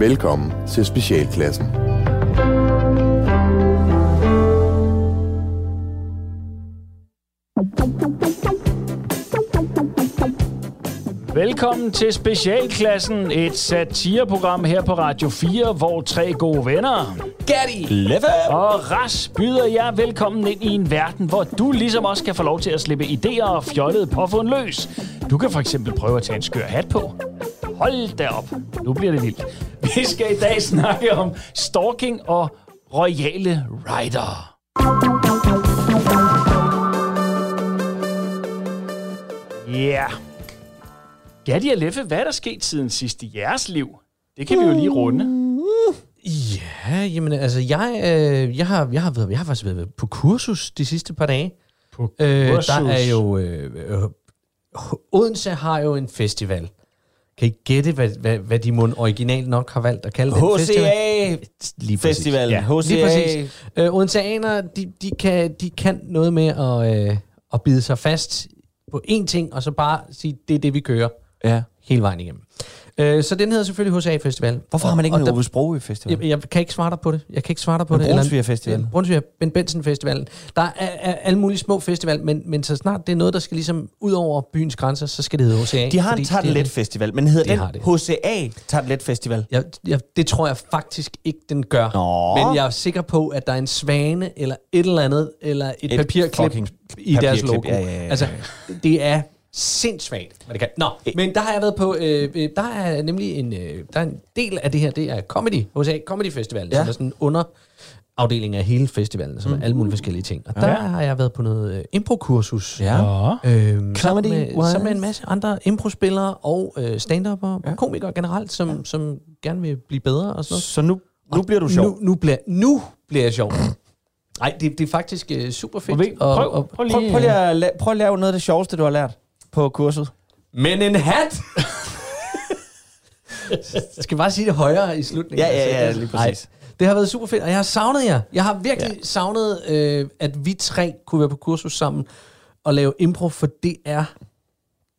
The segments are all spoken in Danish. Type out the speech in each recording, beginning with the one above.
Velkommen til Specialklassen. Velkommen til Specialklassen, et satireprogram her på Radio 4, hvor tre gode venner Gatti! Leffe! og Ras byder jer velkommen ind i en verden, hvor du ligesom os kan få lov til at slippe idéer og fjollede påfund løs. Du kan for eksempel prøve at tage en skør hat på. Hold da op. Nu bliver det vildt. Vi skal i dag snakke om stalking og royale rider. Ja. Yeah. Gatti og Leffe, hvad er der sket siden sidst i jeres liv? Det kan vi jo lige runde. Ja, jamen altså, jeg, øh, jeg, har, jeg, har været, jeg har faktisk været på kursus de sidste par dage. På Øh, kursus. der er jo... Øh, øh, Odense har jo en festival. Kan I gætte, hvad, hvad, hvad de må originalt nok har valgt at kalde den festival? HCA Lige præcis. Festivalen. Ja, HCA. lige præcis. Øh, Odenseaner, de, de, kan, de kan noget med at, øh, at bide sig fast på én ting, og så bare sige, det er det, vi kører Ja. hele vejen igennem. Øh, så den hedder selvfølgelig HCA Festival. Hvorfor har man ikke Og en der- Ove Sprogø Festival? Jeg, jeg kan ikke svare dig på det. Jeg kan ikke svare dig på Men det. Brunsviger Festival? Brunsviger, Ben Benson Festivalen. Der er, er alle mulige små festival, men, men så snart det er noget, der skal ligesom ud over byens grænser, så skal det hedde HCA. De har en Tartelet. Festival, men hedder De den. HCA Tartelet Festival? Jeg, jeg, det tror jeg faktisk ikke, den gør. Nå. Men jeg er sikker på, at der er en svane, eller et eller andet, eller et, Et papirklip i deres papirklip, logo. ja, ja, ja. Altså, det er sindssygt, hvad det kan. Nå, men der har jeg været på, øh, øh, der er nemlig en, øh, der er en del af det her, det er Comedy, HCA Comedy Festival, ja. som er sådan en underafdeling af hele festivalen, som mm. er alle mulige forskellige ting. Og der Ja. har jeg været på noget øh, improkursus. Ja. Sammen, Comedy med, wise. sammen med en masse andre improspillere og øh, stand-upper og komikere generelt, som, ja. som gerne vil blive bedre og sådan noget. Så nu, nu bliver du sjov. Nu, nu, bliver, nu bliver jeg sjov. Nej, det, det er faktisk uh, super fedt. Prøv- og, prøv lige- Prøv, prøv, lige at, la- prøv at lave noget af det sjoveste, du har lært på kurset. men en hat! Skal bare sige det højere i slutningen. Ja, ja, ja, Altså, lige nej, præcis. det har været super fedt, og jeg har savnet jer. Jeg har virkelig ja. savnet, øh, at vi tre kunne være på kursus sammen og lave impro, for det er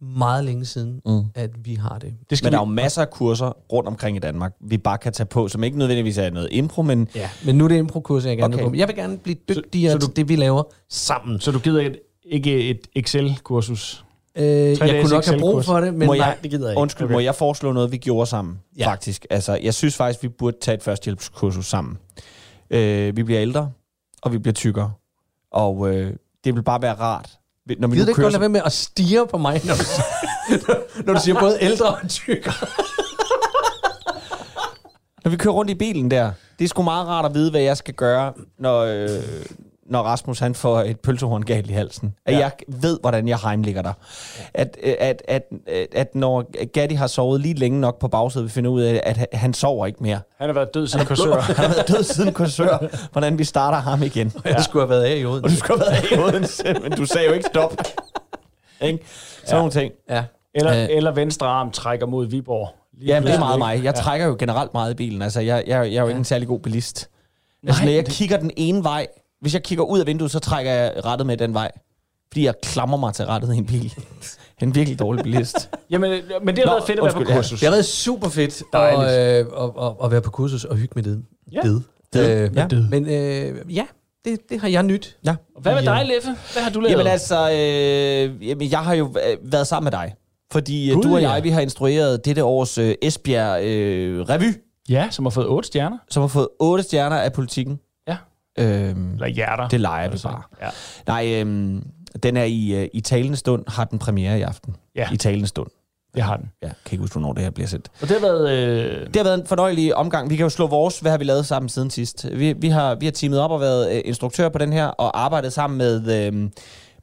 meget længe siden, mm. at vi har det. Det skal Men vi, der er jo masser af kurser rundt omkring i Danmark, vi bare kan tage på, som ikke nødvendigvis er noget impro, men Ja. Men nu er det impro-kurs, jeg gerne Okay. vil på. Jeg vil gerne blive dygtigere så så, du- til det, vi laver sammen. så du gider et, ikke et Excel-kursus? Øh, jeg kunne nok have brug for det, men må nej, jeg, det gider jeg ikke. Undskyld, okay. må jeg foreslå noget, vi gjorde sammen, Ja. faktisk? Altså, jeg synes faktisk, vi burde tage et førstehjælpskursus sammen. Øh, vi bliver ældre, og vi bliver tykkere. Og øh, det vil bare være rart, når vi Gider du nu ikke kører... godt lade være med at stige på mig, når du, når du siger både ældre og tykkere? Når vi kører rundt i bilen der, det er sgu meget rart at vide, hvad jeg skal gøre, når, øh, når Rasmus han får et pølsehorn galt i halsen. At Ja. jeg ved, hvordan jeg heimligger dig. At, øh, at, at, at, at når Gatti har sovet lige længe nok på bagsædet, vi finder ud af, at han sover ikke mere. Han har været død siden kursør. Han har været død siden kursør. Hvordan vi starter ham igen. Jeg skulle have været af i Og Odense. du skulle have været i Odense, men du sagde jo ikke stop. Ikke? Sådan nogle ting. Ja. Eller, Øh. eller venstre arm trækker mod Viborg. Lige Ja, det er meget mig. Jeg trækker jo generelt meget i bilen. Altså, jeg, jeg, jeg er jo ikke en særlig god bilist. Altså, Nej, når jeg det- kigger den ene vej, hvis jeg kigger ud af vinduet, så trækker jeg rettet med den vej. Fordi jeg klamrer mig til rettet i en bil. en virkelig dårlig bilist. Jamen, men det har Nå, været fedt at være på undskyld, ja. kursus. Det har været super fedt at, øh, at, at, at være på kursus og hygge med det. Ja. det. Det. Øh, Ja. Men øh, ja, det, det har jeg nyt. Ja. Hvad med dig, Leffe? Hvad har du lavet? Jamen altså, øh, jamen, jeg har jo øh, været sammen med dig. Fordi Gud, du og ja. jeg, vi har instrueret dette års øh, Esbjerg øh, Revy, Ja, som har fået otte stjerner. som har fået otte stjerner af politikken. Øhm, Eller hjerter. det leger vi bare. Ja. Nej, øhm, den er i, øh, i talende stund, har den premiere i aften. Ja. I talende stund. Det har den. Ja, kan ikke huske, hvornår det her bliver sendt. Og det har været... Øh, Det har været en fornøjelig omgang. Vi kan jo slå vores, hvad har vi lavet sammen siden sidst. Vi, vi, har, vi har teamet op og været øh, instruktør på den her, og arbejdet sammen med, øh,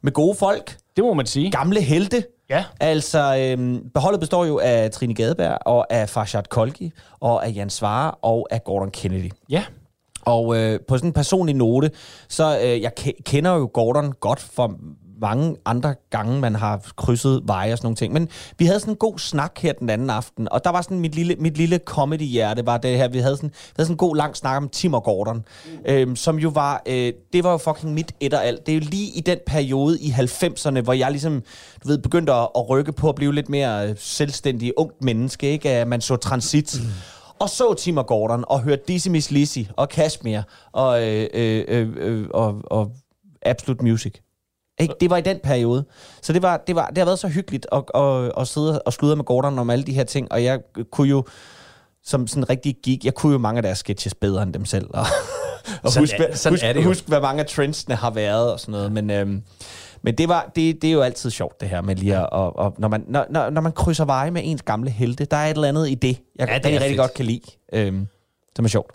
med gode folk, det må man sige. gamle helte. Ja. Altså, øh, beholdet består jo af Trine Gadeberg, og af Farshad Kolki, og af Jan Svare, og af Gordon Kennedy. Ja. Og øh, på sådan en personlig note, så øh, jeg kender jo Gordon godt for mange andre gange, man har krydset veje og sådan nogle ting. Men vi havde sådan en god snak her den anden aften, og der var sådan mit lille, mit lille comedy-hjerte, var det her. Vi havde sådan, vi havde sådan en god lang snak om Tim og Gordon, øhm, som jo var, øh, det var jo fucking mit et og alt. Det er jo lige i den periode i 90'erne, hvor jeg ligesom, du ved, begyndte at, at rykke på at blive lidt mere øh, selvstændig ungt menneske, ikke? At man så transit. Mm og så Tim og Gordon, og hørte Dizzy Miss Lizzy, og Kashmir, og, øh, øh, øh, øh, og, og Absolute Music. Ikke? Det var i den periode. Så det, var, det, var, det har været så hyggeligt at, at, at sidde og sludre med Gordon om alle de her ting, og jeg kunne jo, som sådan rigtig geek, jeg kunne jo mange af deres sketches bedre end dem selv, og, og Sådan husk, er- sådan husk, er det jo. husk, hvad mange af trendsene har været og sådan noget, men... Øhm, men det, var, det, det er jo altid sjovt, det her med lige at... Og, og når, man, når, når, når man krydser veje med ens gamle helte, der er et eller andet i det, jeg Ja, det rigtig fedt. godt kan lide. Øhm, som er sjovt.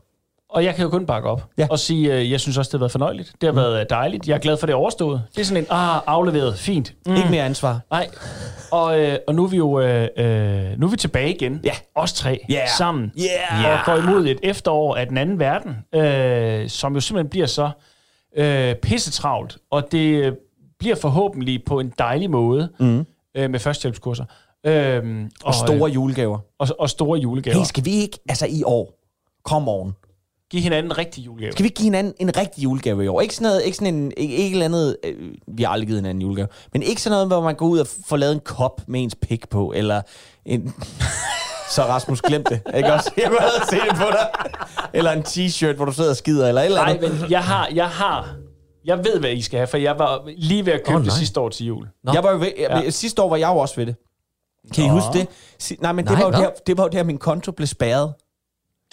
Og jeg kan jo kun bakke op Ja. og sige, øh, jeg synes også, det har været fornøjeligt. Det har været øh, dejligt. Jeg er glad for, det er overstået. Det er sådan en, ah, afleveret, fint. Mm. Ikke mere ansvar. Nej. Og, øh, og nu er vi jo øh, øh, nu er vi tilbage igen. Ja. Os tre Ja. sammen. Yeah. Og går imod et efterår af den anden verden, øh, som jo simpelthen bliver så øh, pissetravlt. Og det øh, bliver forhåbentlig på en dejlig måde mm. øh, med førstehjælpskurser. Øh, Og store øh, julegaver. og, og store julegaver. Hey, skal vi ikke, altså i år, kom on, Giv hinanden en rigtig julegave. skal vi ikke give hinanden en rigtig julegave i år? Ikke sådan noget, ikke sådan en, ikke, ikke andet, øh, vi har aldrig givet hinanden en julegave, men ikke sådan noget, hvor man går ud og får lavet en kop med ens pik på, eller en... Så Rasmus, glem det. Ikke også? Jeg kunne have se det på dig. Eller en t-shirt, hvor du sidder og skider, eller et eller Nej, andet. men jeg har, jeg har, jeg ved, hvad I skal have, for jeg var lige ved at købe oh, det sidste år til jul. Nå. Jeg var jo ved, jeg, Ja. Sidste år var jeg jo også ved det. Kan I Nå. huske det? Si- Nej, men det, Nej, var jo der, det var jo der, min konto blev spærret.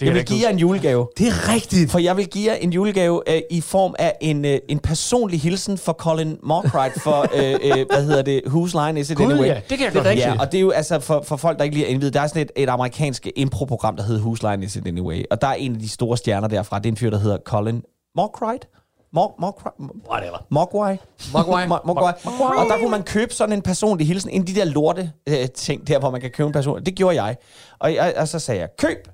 Det Jeg vil give jer en julegave. Det er rigtigt. For jeg vil give jer en julegave øh, i form af en, øh, en personlig hilsen for Colin Mockright for, øh, øh, hvad hedder det, Whose Line Is It Gud, Anyway? ja, det kan jeg Det godt rigtigt. Ja, og det er jo altså for, for folk, der ikke lige er indvidet, der er sådan et, et amerikansk impro-program, der hedder Whose Line Is It Anyway? Og der er en af de store stjerner derfra, det er en fyr, der hedder Colin Mockright. Mogwai. Mogwai. Mo- Mogwai. Og der kunne man købe sådan en personlig hilsen, en af de der lorte øh, ting der, hvor man kan købe en person. Det gjorde jeg. Og, jeg, og så sagde jeg, køb!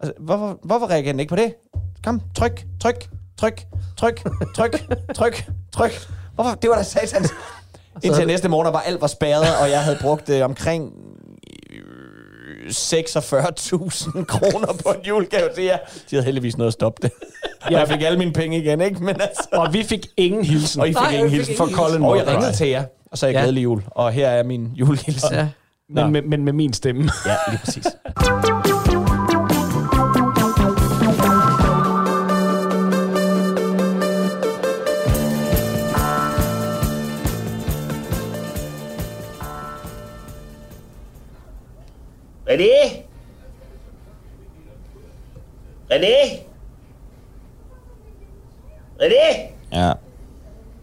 Og så, hvorfor, hvorfor reagerer den ikke på det? Kom, tryk, tryk, tryk, tryk, tryk, tryk, tryk. Hvorfor? Det var da satans. Indtil næste morgen var alt var spærret, og jeg havde brugt øh, omkring 46.000 kroner på en julegave til jer. De havde heldigvis noget at stoppe det. Ja. Jeg fik alle mine penge igen, ikke? Men altså... Og vi fik ingen hilsen. Og I fik Nej, ingen jeg fik hilsen fra. Colin Og jeg ringede til jer, og så jeg Ja. glædelig jul. Og her er min julehilsen. Ja. men, men, men med min stemme. ja, lige præcis. René? René? René? Ja.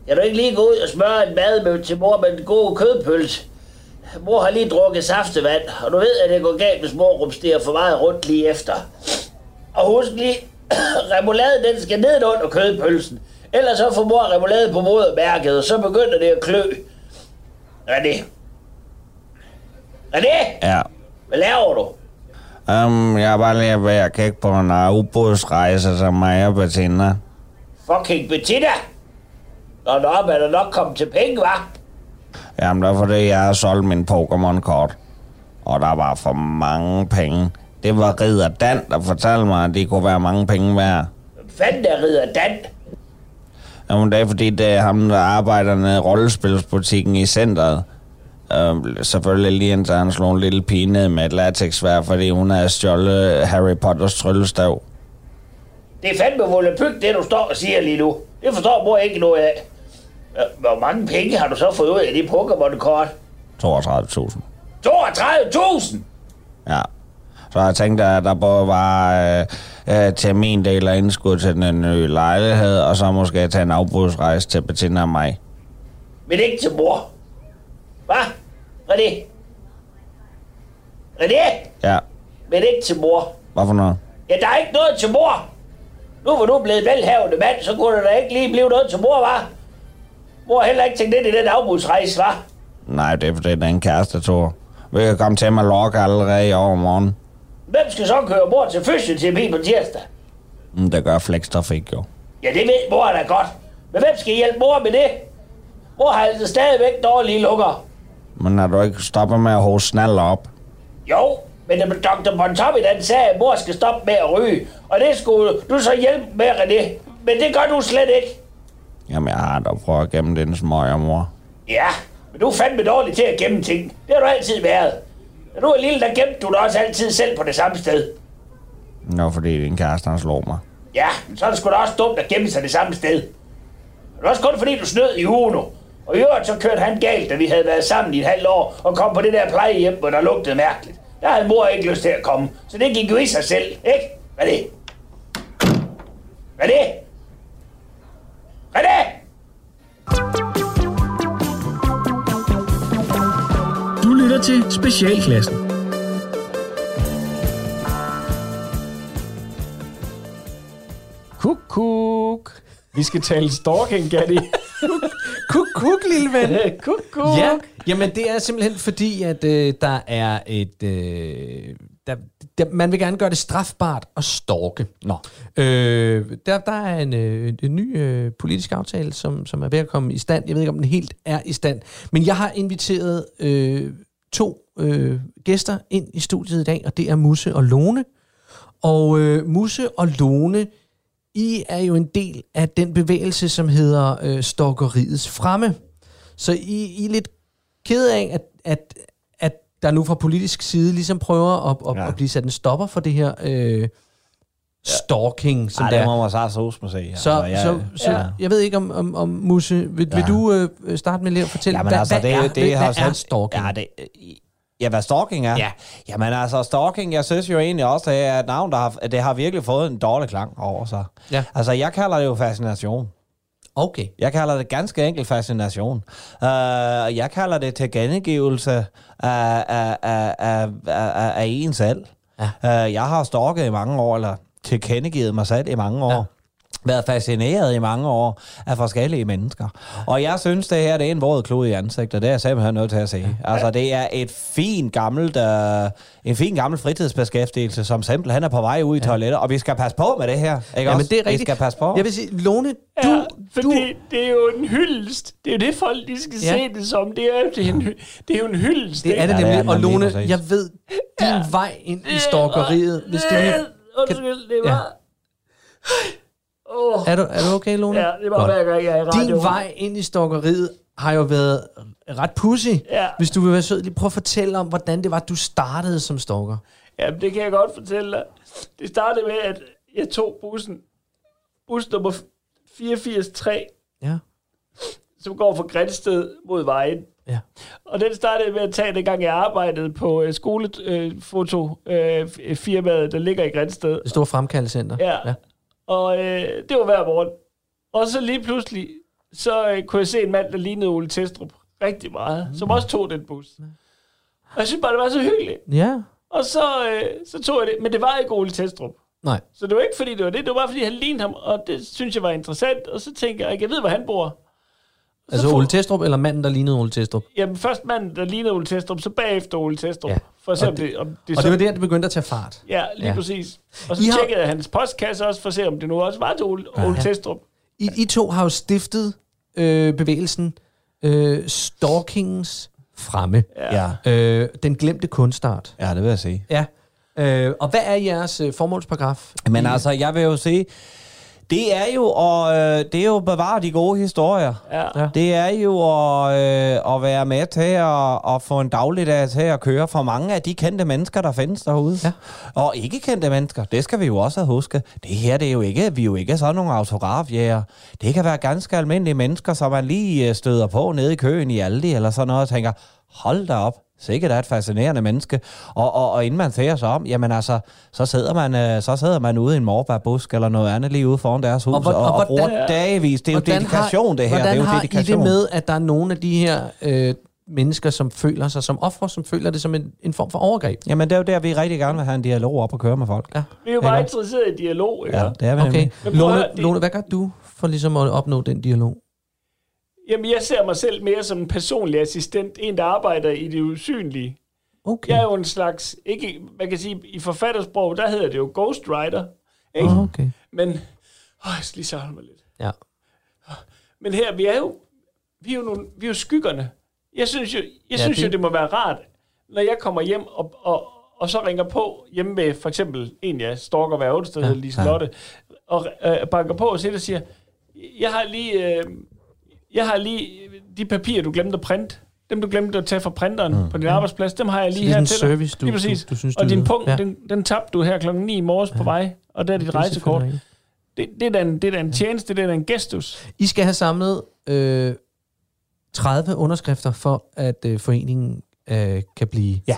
Kan du ikke lige gå ud og smøre en mad med, til mor med en god kødpølse? Mor har lige drukket saftevand, og du ved, at det går galt, hvis mor rumsterer for meget rundt lige efter. Og husk lige, remouladen den skal ned under kødpølsen. Ellers så får mor remoulade på modermærket, og så begynder det at klø. René? René? Ja. Hvad laver du? Um, jeg er bare lige ved at kigge på en uh, ubådsrejse, som mig og Bettina. Fucking Bettina! Nå, nå, men er nok kommet til penge, hva'? Jamen, det er fordi, jeg har solgt min Pokémon-kort. Og der var for mange penge. Det var Ridder Dan, der fortalte mig, at det kunne være mange penge værd. Hvem fanden er Ridder Dan? Jamen, det er fordi, det er ham, der arbejder nede i rollespilsbutikken i centret. Uh, selvfølgelig lige indtil han slog en lille pige ned med et latexsvær, fordi hun havde stjålet Harry Potters tryllestav. Det er fandme volapyk, det du står og siger lige nu. Det forstår mor ikke noget af. Ja, Hvor mange penge har du så fået ud af det Pokémon-kort? 32.000. 32.000! Ja. Så jeg tænkte, at der både var øh, øh, til min del af indskud til den nye lejlighed, og så måske tage en afbudsrejse til Bettina og mig. Men ikke til mor. Hvad? René? René? Ja, Men ikke til mor. hvad for noget? Ja, der er ikke noget til mor. Nu var du blevet velhavende mand, så kunne der da ikke lige blive noget til mor, var? Mor har heller ikke tænkt ind i den afbudsrejse, var? Nej, det er fordi, det er en kærestetur. Vi kan komme til Mallorca allerede i overmorgen. Hvem skal så køre mor til fysioterapi på tirsdag? Mm, Det gør Flextrafik jo. Ja, det ved mor da godt. Men hvem skal hjælpe mor med det? Mor har altså stadigvæk dårlige lukker. Men er du ikke stoppet med at hoste snaller op? Jo, men det Dr. Bontomi, den sagde, at mor skal stoppe med at ryge. Og det skulle du så hjælpe med, René. Men det gør du slet ikke. Jamen, jeg har da prøvet at gemme den smøger, mor. Ja, men du er fandme dårlig til at gemme ting. Det har du altid været. Da du var lille, der gemte du dig også altid selv på det samme sted. Nå, fordi din kæreste, han slår mig. Ja, men så er det sgu da også dumt at gemme sig det samme sted. Det er også kun fordi, du snød i Uno. Og i øvrigt så kørte han galt, da vi havde været sammen i et halvt år, og kom på det der plejehjem, hvor der lugtede mærkeligt. Der havde mor ikke lyst til at komme, så det gik jo i sig selv, ikke? Hvad er det? Hvad er det? Hvad er det? Du lytter til Specialklassen. Kuk, kuk. Vi skal tale stalking, Gatti. Kuk, lille ven. kuk, kuk. Ja, jamen det er simpelthen fordi, at øh, der er et... Øh, der, der, man vil gerne gøre det strafbart at stalke. Nå. Øh, der, der er en, øh, en ny øh, politisk aftale, som, som er ved at komme i stand. Jeg ved ikke, om den helt er i stand. Men jeg har inviteret øh, to øh, gæster ind i studiet i dag, og det er Musse og Lone. Og øh, Musse og Lone, I er jo en del af den bevægelse, som hedder øh, Stalkeriets Fremme. Så I, I er lidt ked af, at, at, at der nu fra politisk side ligesom prøver at, at, Ja. ja. at blive sat en stopper for det her øh, stalking, som Ej, det må man så må se. Så, jeg, så, så ja. jeg ved ikke om, om, om Musse, vil, ja. vil Ja. du øh, starte med lige at fortælle, Jamen hvad, altså, hvad, det, er, det, hvad, hvad er stalking? Ja, det, ja, hvad stalking er? Ja. Jamen altså, stalking, jeg synes jo egentlig også, det er et navn, der har, det har virkelig fået en dårlig klang over sig. Ja. Altså, jeg kalder det jo fascination. Okay. Jeg kalder det ganske enkelt fascination. Uh, jeg kalder det tilgengivelse af, af, af, af, af, af en selv. Ja. Uh, jeg har stalket i mange år, eller tilkendegivet mig selv i mange år. Ja. Ja været fascineret i mange år af forskellige mennesker. Og jeg synes, det her det er en våd klud i ansigtet. Det er jeg simpelthen nødt til at sige. Altså, det er et fint gammelt, øh, en fin gammel fritidsbeskæftigelse, som simpelthen er på vej ud i toilettet. Og vi skal passe på med det her. Ikke Ja, men også? det er rigtigt. Vi skal passe på. Jeg vil sige, Lone, du... Ja, for du det, det er jo en hyldest. Det er jo det, folk de skal Ja. se det som. Det er, jo- det er, en, det er jo en hyldest. det er det Ja, det er nemlig. den Og Lone, jeg ved, din vej ind i stalkeriet, hvis du. Undskyld, det Ja. Åh, Er du, er du okay, Lone? ja, det var Godt. hver gang, jeg er i radio. Din vej ind i stalkeriet har jo været ret pussy. Ja. Hvis du vil være sød, lige prøv at fortælle om, hvordan det var, du startede som stalker. Jamen, det kan jeg godt fortælle dig. Det startede med, at jeg tog bussen, bus nummer 483, Ja. som går fra Grænsted mod vejen. Ja. Og den startede med at tage, dengang jeg arbejdede på øh, skolefotofirmaet, øh, firmaet, der ligger i Grænsted. Det store fremkaldecenter. Ja. ja. Og øh, det var hver morgen. Og så lige pludselig, så øh, kunne jeg se en mand, der lignede Ole Testrup rigtig meget, mm. som også tog den bus. Og jeg synes bare, det var så hyggeligt. Ja. Og så, øh, så tog jeg det, men det var ikke Ole Testrup. Nej. Så det var ikke, fordi det var det, det var bare, fordi han lignede ham, og det synes jeg var interessant. Og så tænker jeg, jeg ved, hvor han bor. Altså får- Ole Testrup, eller manden, der lignede Ole Testrup? Jamen, først manden, der lignede Ole Testrup, så bagefter Ole Testrup. Ja. Ja. For at se, Og om det, om det Og så... det var der, det begyndte at tage fart. Ja, lige Ja. ja. præcis. Og så I har- tjekkede jeg hans postkasse også, for at se, om det nu også var til Ole, Ole Testrup. I, I to har jo stiftet øh, bevægelsen øh, Stalkingens Fremme. Ja. Øh, den glemte kunstart. ja, det vil jeg sige. Ja. Øh, og hvad er jeres øh, formålsparagraf? Men altså, jeg vil jo sige, det er jo at, øh, det er jo at bevare de gode historier. Ja. Ja. Det er jo at, øh, at være med til at, at få en dagligdag til at køre for mange af de kendte mennesker, der findes derude. Ja. Og ikke kendte mennesker, det skal vi jo også huske. Det her, det er jo ikke, vi er jo ikke sådan nogle autografjæger. Det kan være ganske almindelige mennesker, som man lige øh, støder på nede i køen i Aldi eller sådan noget, og tænker, hold da op, sikkert er et fascinerende menneske. Og, og, og inden man ser sig om, jamen altså, så sidder man, øh, så sidder man ude i en morbærbusk eller noget andet lige ude foran deres hus Og og, hvor- og, og og, bruger dagvis. Det er jo dedikation, har, det her. Hvordan det er jo har dedikation. I det med, at der er nogle af de her øh, mennesker, som føler sig som ofre, som føler det som en, en form for overgreb? Jamen, det er jo der, vi rigtig gerne vil have en dialog op og køre med folk. Ja. Vi er jo bare interesseret i dialog, ikke? Ja, det er vi Okay. Lone, Lone, hvad gør du for ligesom at opnå den dialog? Jamen, jeg ser mig selv mere som en personlig assistent, en, der arbejder i det usynlige. Okay. Jeg er jo en slags, ikke, man kan sige, i forfattersprog, der hedder det jo ghostwriter. Ikke? Ah, okay. Men, åh, jeg skal lige samle mig lidt. Ja. Men her, vi er jo, vi er jo, nogle, vi er jo skyggerne. Jeg synes jo, jeg Ja, synes det- jo, det må være rart, når jeg kommer hjem og, og, og så ringer på hjemme med for eksempel en, jeg stalker hver onsdag, ja, Lise Lotte, og øh, banker på og siger, jeg har lige, øh, jeg har lige de papirer, du glemte at printe. dem du glemte at tage fra printeren mm. på din arbejdsplads, dem har jeg lige er her til service, dig. du- Lige præcis. du- du synes, og du din yder. punkt, Ja. den, den tabte du her klokken 9 i morges på vej, og der er dit Det rejsekort. Det, det, er da en, det er da en tjeneste, det er da en gestus. I skal have samlet øh, 30 underskrifter for, at øh, foreningen øh, kan blive Ja.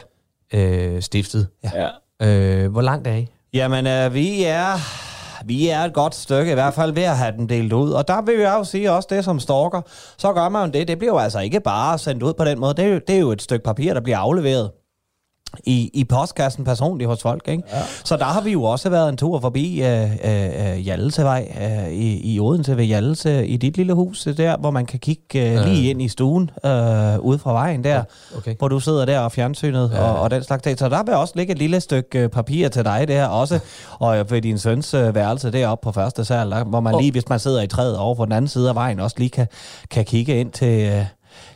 øh, stiftet. Ja. Øh, hvor langt er I? Jamen, øh, vi er... Vi er et godt stykke, i hvert fald ved at have den delt ud. Og der vil jeg jo sige også det som stalker. Så gør man jo det. Det bliver jo altså ikke bare sendt ud på den måde. Det er jo, det er jo et stykke papir, der bliver afleveret i, i postkassen personligt hos folk. Ikke? Ja. Så der har vi jo også været en tur forbi øh, øh, Hjallesevej øh, i, i Odense ved Hjallese, i dit lille hus øh, der, hvor man kan kigge øh, lige ind i stuen øh, ude fra vejen der, Okay. hvor du sidder der og fjernsynet ja. og, og den slags ting. Så der vil også ligge et lille stykke øh, papir til dig der også, og øh, ved din søns øh, værelse deroppe på første sal, der, hvor man lige, hvis man sidder i træet over på den anden side af vejen, også lige kan, kan kigge ind til... Øh,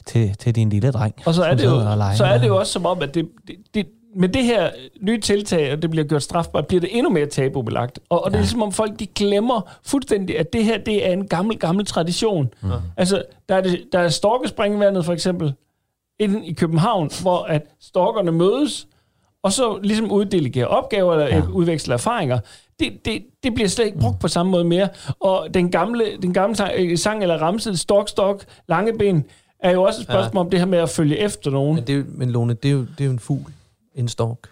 til, til din lille dreng. Og så er, som det jo, så er det jo også som om, at det, det, det, med det her nye tiltag, og det bliver gjort strafbart, bliver det endnu mere tabubelagt. Og, og det er ligesom om folk, de glemmer fuldstændig, at det her, det er en gammel, gammel tradition. Mm. Altså, der er, det, der er storkespringvandet for eksempel, inde i København, hvor at storkerne mødes, og så ligesom uddelegerer opgaver, eller ja. udveksler erfaringer. Det, det, det bliver slet ikke brugt på samme måde mere. Og den gamle, den gamle sang, øh, sang eller ramse, stok, stok, lange ben, er jo også et spørgsmål ja. om det her med at følge efter nogen. Men, det er, men Lone, det er, jo, det er jo en fugl. En stork.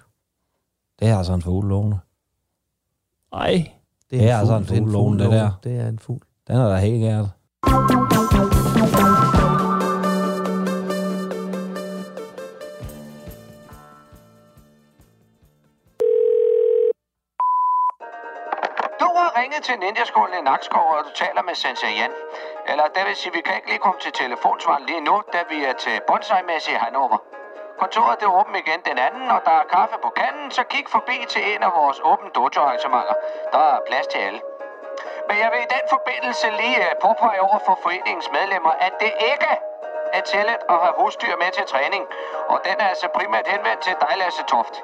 Det er altså en fugl, Lone. Nej. Det er altså en fugl, Lone, det der. Det er en fugl. Den er da helt gært. Du har ringet til Ninjaskolen i Nakskov, og du taler med Sensei Jan. Eller det vil sige, vi kan ikke lige komme til telefonsvaren lige nu, da vi er til bonsai-messe i Hannover. Kontoret er åbent igen den anden, og der er kaffe på kanden, så kig forbi til en af vores åbne dojo-arrangementer. Der er plads til alle. Men jeg vil i den forbindelse lige øh, påpege over for foreningens medlemmer, at det ikke er tilladt at have husdyr med til træning. Og den er altså primært henvendt til dig, Lasse Toft.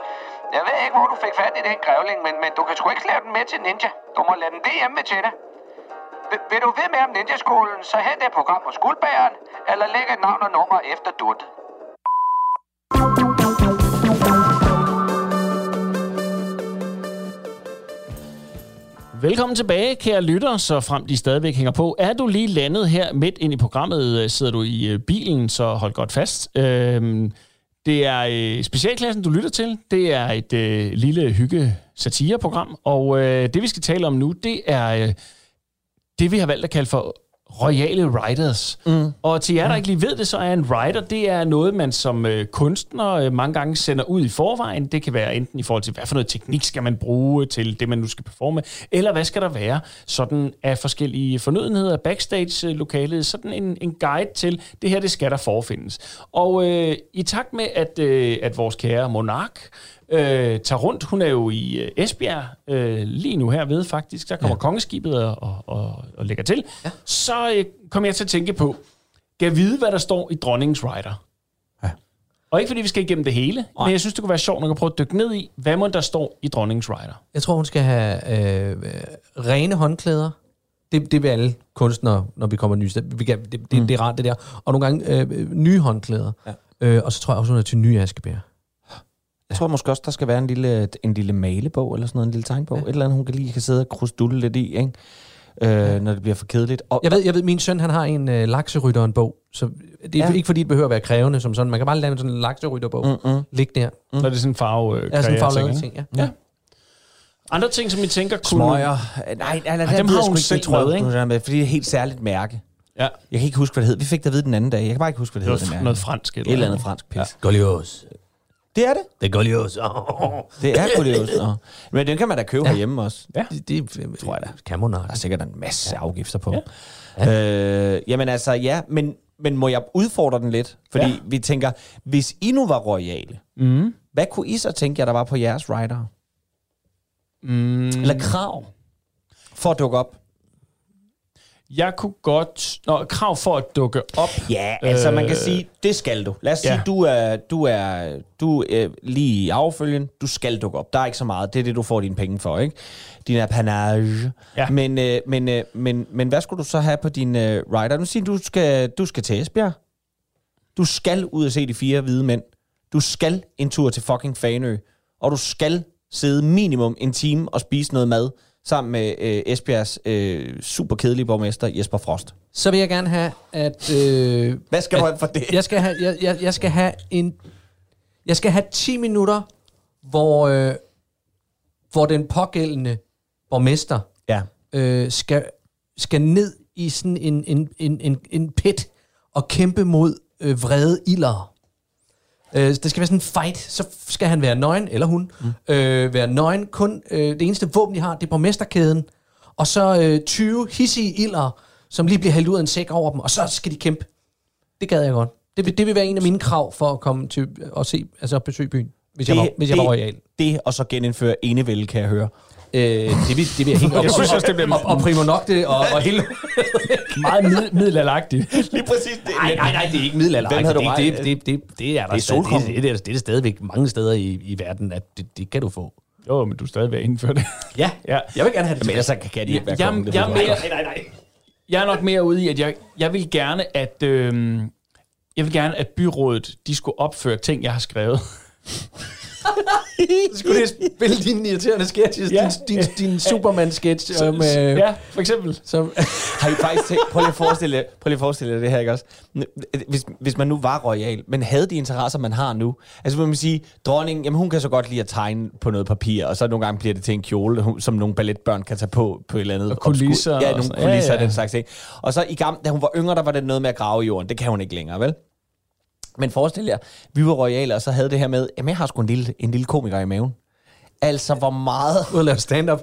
Jeg ved ikke, hvor du fik fat i den grævling, men, men du kan sgu ikke lave den med til Ninja. Du må lade den ved hjemme til dig. Vil, du ved med om Ninjaskolen, så hent det program hos guldbæren, eller læg et navn og nummer efter dut. Velkommen tilbage, kære lytter, så frem de stadigvæk hænger på. Er du lige landet her midt ind i programmet, øh, sidder du i øh, bilen, så hold godt fast. Øhm, det er øh, specialklassen, du lytter til. Det er et øh, lille hygge satireprogram, og øh, det vi skal tale om nu, det er øh, det, vi har valgt at kalde for royale writers. Mm. Og til jer, der ikke lige ved det, så er en writer, det er noget, man som øh, kunstner øh, mange gange sender ud i forvejen. Det kan være enten i forhold til, hvad for noget teknik skal man bruge til det, man nu skal performe, eller hvad skal der være sådan af forskellige fornødenheder, backstage-lokalet, sådan en, en guide til, det her, det skal der forfindes. Og øh, i takt med, at, øh, at vores kære monark, øh, tager rundt. Hun er jo i øh, Esbjerg øh, lige nu herved faktisk. Der kommer ja. kongeskibet og, og, og, og lægger til. Ja. Så øh, kom jeg til at tænke på, kan vide, hvad der står i dronningens rider? Ja. Og ikke fordi vi skal igennem det hele, Nej. men jeg synes, det kunne være sjovt nok at prøve at dykke ned i, hvad må der står i dronningens rider? Jeg tror, hun skal have øh, øh, rene håndklæder. Det, det vil alle kunstnere, når vi kommer nye steder. Kan, det, det, mm. det er rart, det der. Og nogle gange øh, nye håndklæder. Ja. Øh, og så tror jeg også, hun er til nye askebær. Jeg tror måske også, der skal være en lille, en lille malebog, eller sådan noget, en lille tegnbog. Ja. Et eller andet, hun kan lige kan sidde og krusdulle lidt i, ikke? Øh, ja. når det bliver for kedeligt. Og, Jeg ved, jeg ved, min søn han har en øh, lakserytteren bog, så det er Ja. ja. ikke fordi, det behøver at være krævende som sådan. Man kan bare lave sådan en lakserytterbog. Mm, mm. Ligge der. Mm. Så er det sådan en farve øh, Ja, sådan en ikke? ting, ja. ja. Andre ting, som I tænker kunne... Smøger. Nej, nej, nej, dem har hun selv jeg, ikke? med, fordi det er et helt særligt mærke. Ja. Jeg kan ikke huske, hvad det hed. Vi fik det at vide den anden dag. Jeg kan bare ikke huske, hvad det, Noget, hed. det mærke. noget fransk. Et eller andet fransk pis. Ja. Golios. Det er det. Det er Golios. Det er. Nå. Men den kan man da købe ja. herhjemme også. Ja. Det, det tror jeg da. Kan man Der er sikkert en masse ja. afgifter på. Ja. Øh, jamen altså, ja, men, men må jeg udfordre den lidt? Fordi ja. vi tænker, hvis I nu var royale, Mm. hvad kunne I så tænke jer, der var på jeres rider? Mm. Eller krav for at dukke op? Jeg kunne godt... Nå, krav for at dukke op. Ja, altså man kan Øh, sige, det skal du. Lad os ja. sige, du er, du er, du er lige i affølgen, du skal dukke op. Der er ikke så meget, det er det, du får dine penge for, ikke? Din apanage. Ja. Men, øh, men, øh, men, men hvad skulle du så have på din øh, rider? Nu siger du, du skal, du skal til Esbjerg. Du skal ud og se de fire hvide mænd. Du skal en tur til fucking Fanø. Og du skal sidde minimum en time og spise noget mad sammen med øh, Esbjergs øh, super kedelige borgmester Jesper Frost. Så vil jeg gerne have, at... Øh, Hvad skal at, du have for det? Jeg skal have, jeg, jeg, jeg skal have en... Jeg skal have 10 minutter, hvor, øh, hvor den pågældende borgmester Ja. øh, skal, skal ned i sådan en, en, en, en, en pit og kæmpe mod øh, vrede ilder. Øh, det skal være sådan en fight. Så skal han være nøgen, eller hun, mm. øh, være nøgen. Kun øh, det eneste våben, de har, det er borgmesterkæden. Og så øh, 20 hissige ilder, som lige bliver hældt ud af en sæk over dem, og så skal de kæmpe. Det gad jeg godt. Det vil, det vil være en af mine krav for at komme til at se, altså at besøge byen, hvis, jeg, var, hvis jeg var royal. det, og så genindføre enevælde, kan jeg høre. Øh, det, vil, det vil jeg helt op. Jeg synes også, det bliver- Og, og Primo Nocte og, og hele... Meget mid- middelalderagtigt. Lige præcis det. Nej, nej, nej, det er ikke middelalder. Den Det, det, det, det, det, det er der Det er stadig- solkongen. Det, det, er, det er stadigvæk mange steder i, i verden, at det, det kan du få. Jo, men du er stadig ved at indføre det. Ja, Ja. jeg vil gerne have det. Men ellers så kan de ikke være Jeg, kongen, det jeg, er Nej, nej, nej. jeg er nok mere ude i, at jeg, jeg vil gerne, at øh, jeg vil gerne, at byrådet de skulle opføre ting, jeg har skrevet. Skulle det spille dine irriterende sketches, Ja. din, din, din Superman-sketch om... Øh, Ja, for eksempel. som, Har I faktisk tænkt, prøv lige at forestille prøv lige at forestille jer det her, ikke også? Hvis, hvis man nu var royal, men havde de interesser, man har nu, altså vil man sige, dronningen, jamen hun kan så godt lide at tegne på noget papir, og så nogle gange bliver det til en kjole, som nogle balletbørn kan tage på, på et eller andet. Og kulisser obskur- Ja, og nogle sådan- kulisser ja, og ja. den slags ting. Og så i gamle, da hun var yngre, der var det noget med at grave i jorden. Det kan hun ikke længere, vel? Men forestil jer, vi var royale, og så havde det her med, jamen jeg har sgu en lille, en lille komiker i maven. Altså, hvor meget ud at lave stand-up.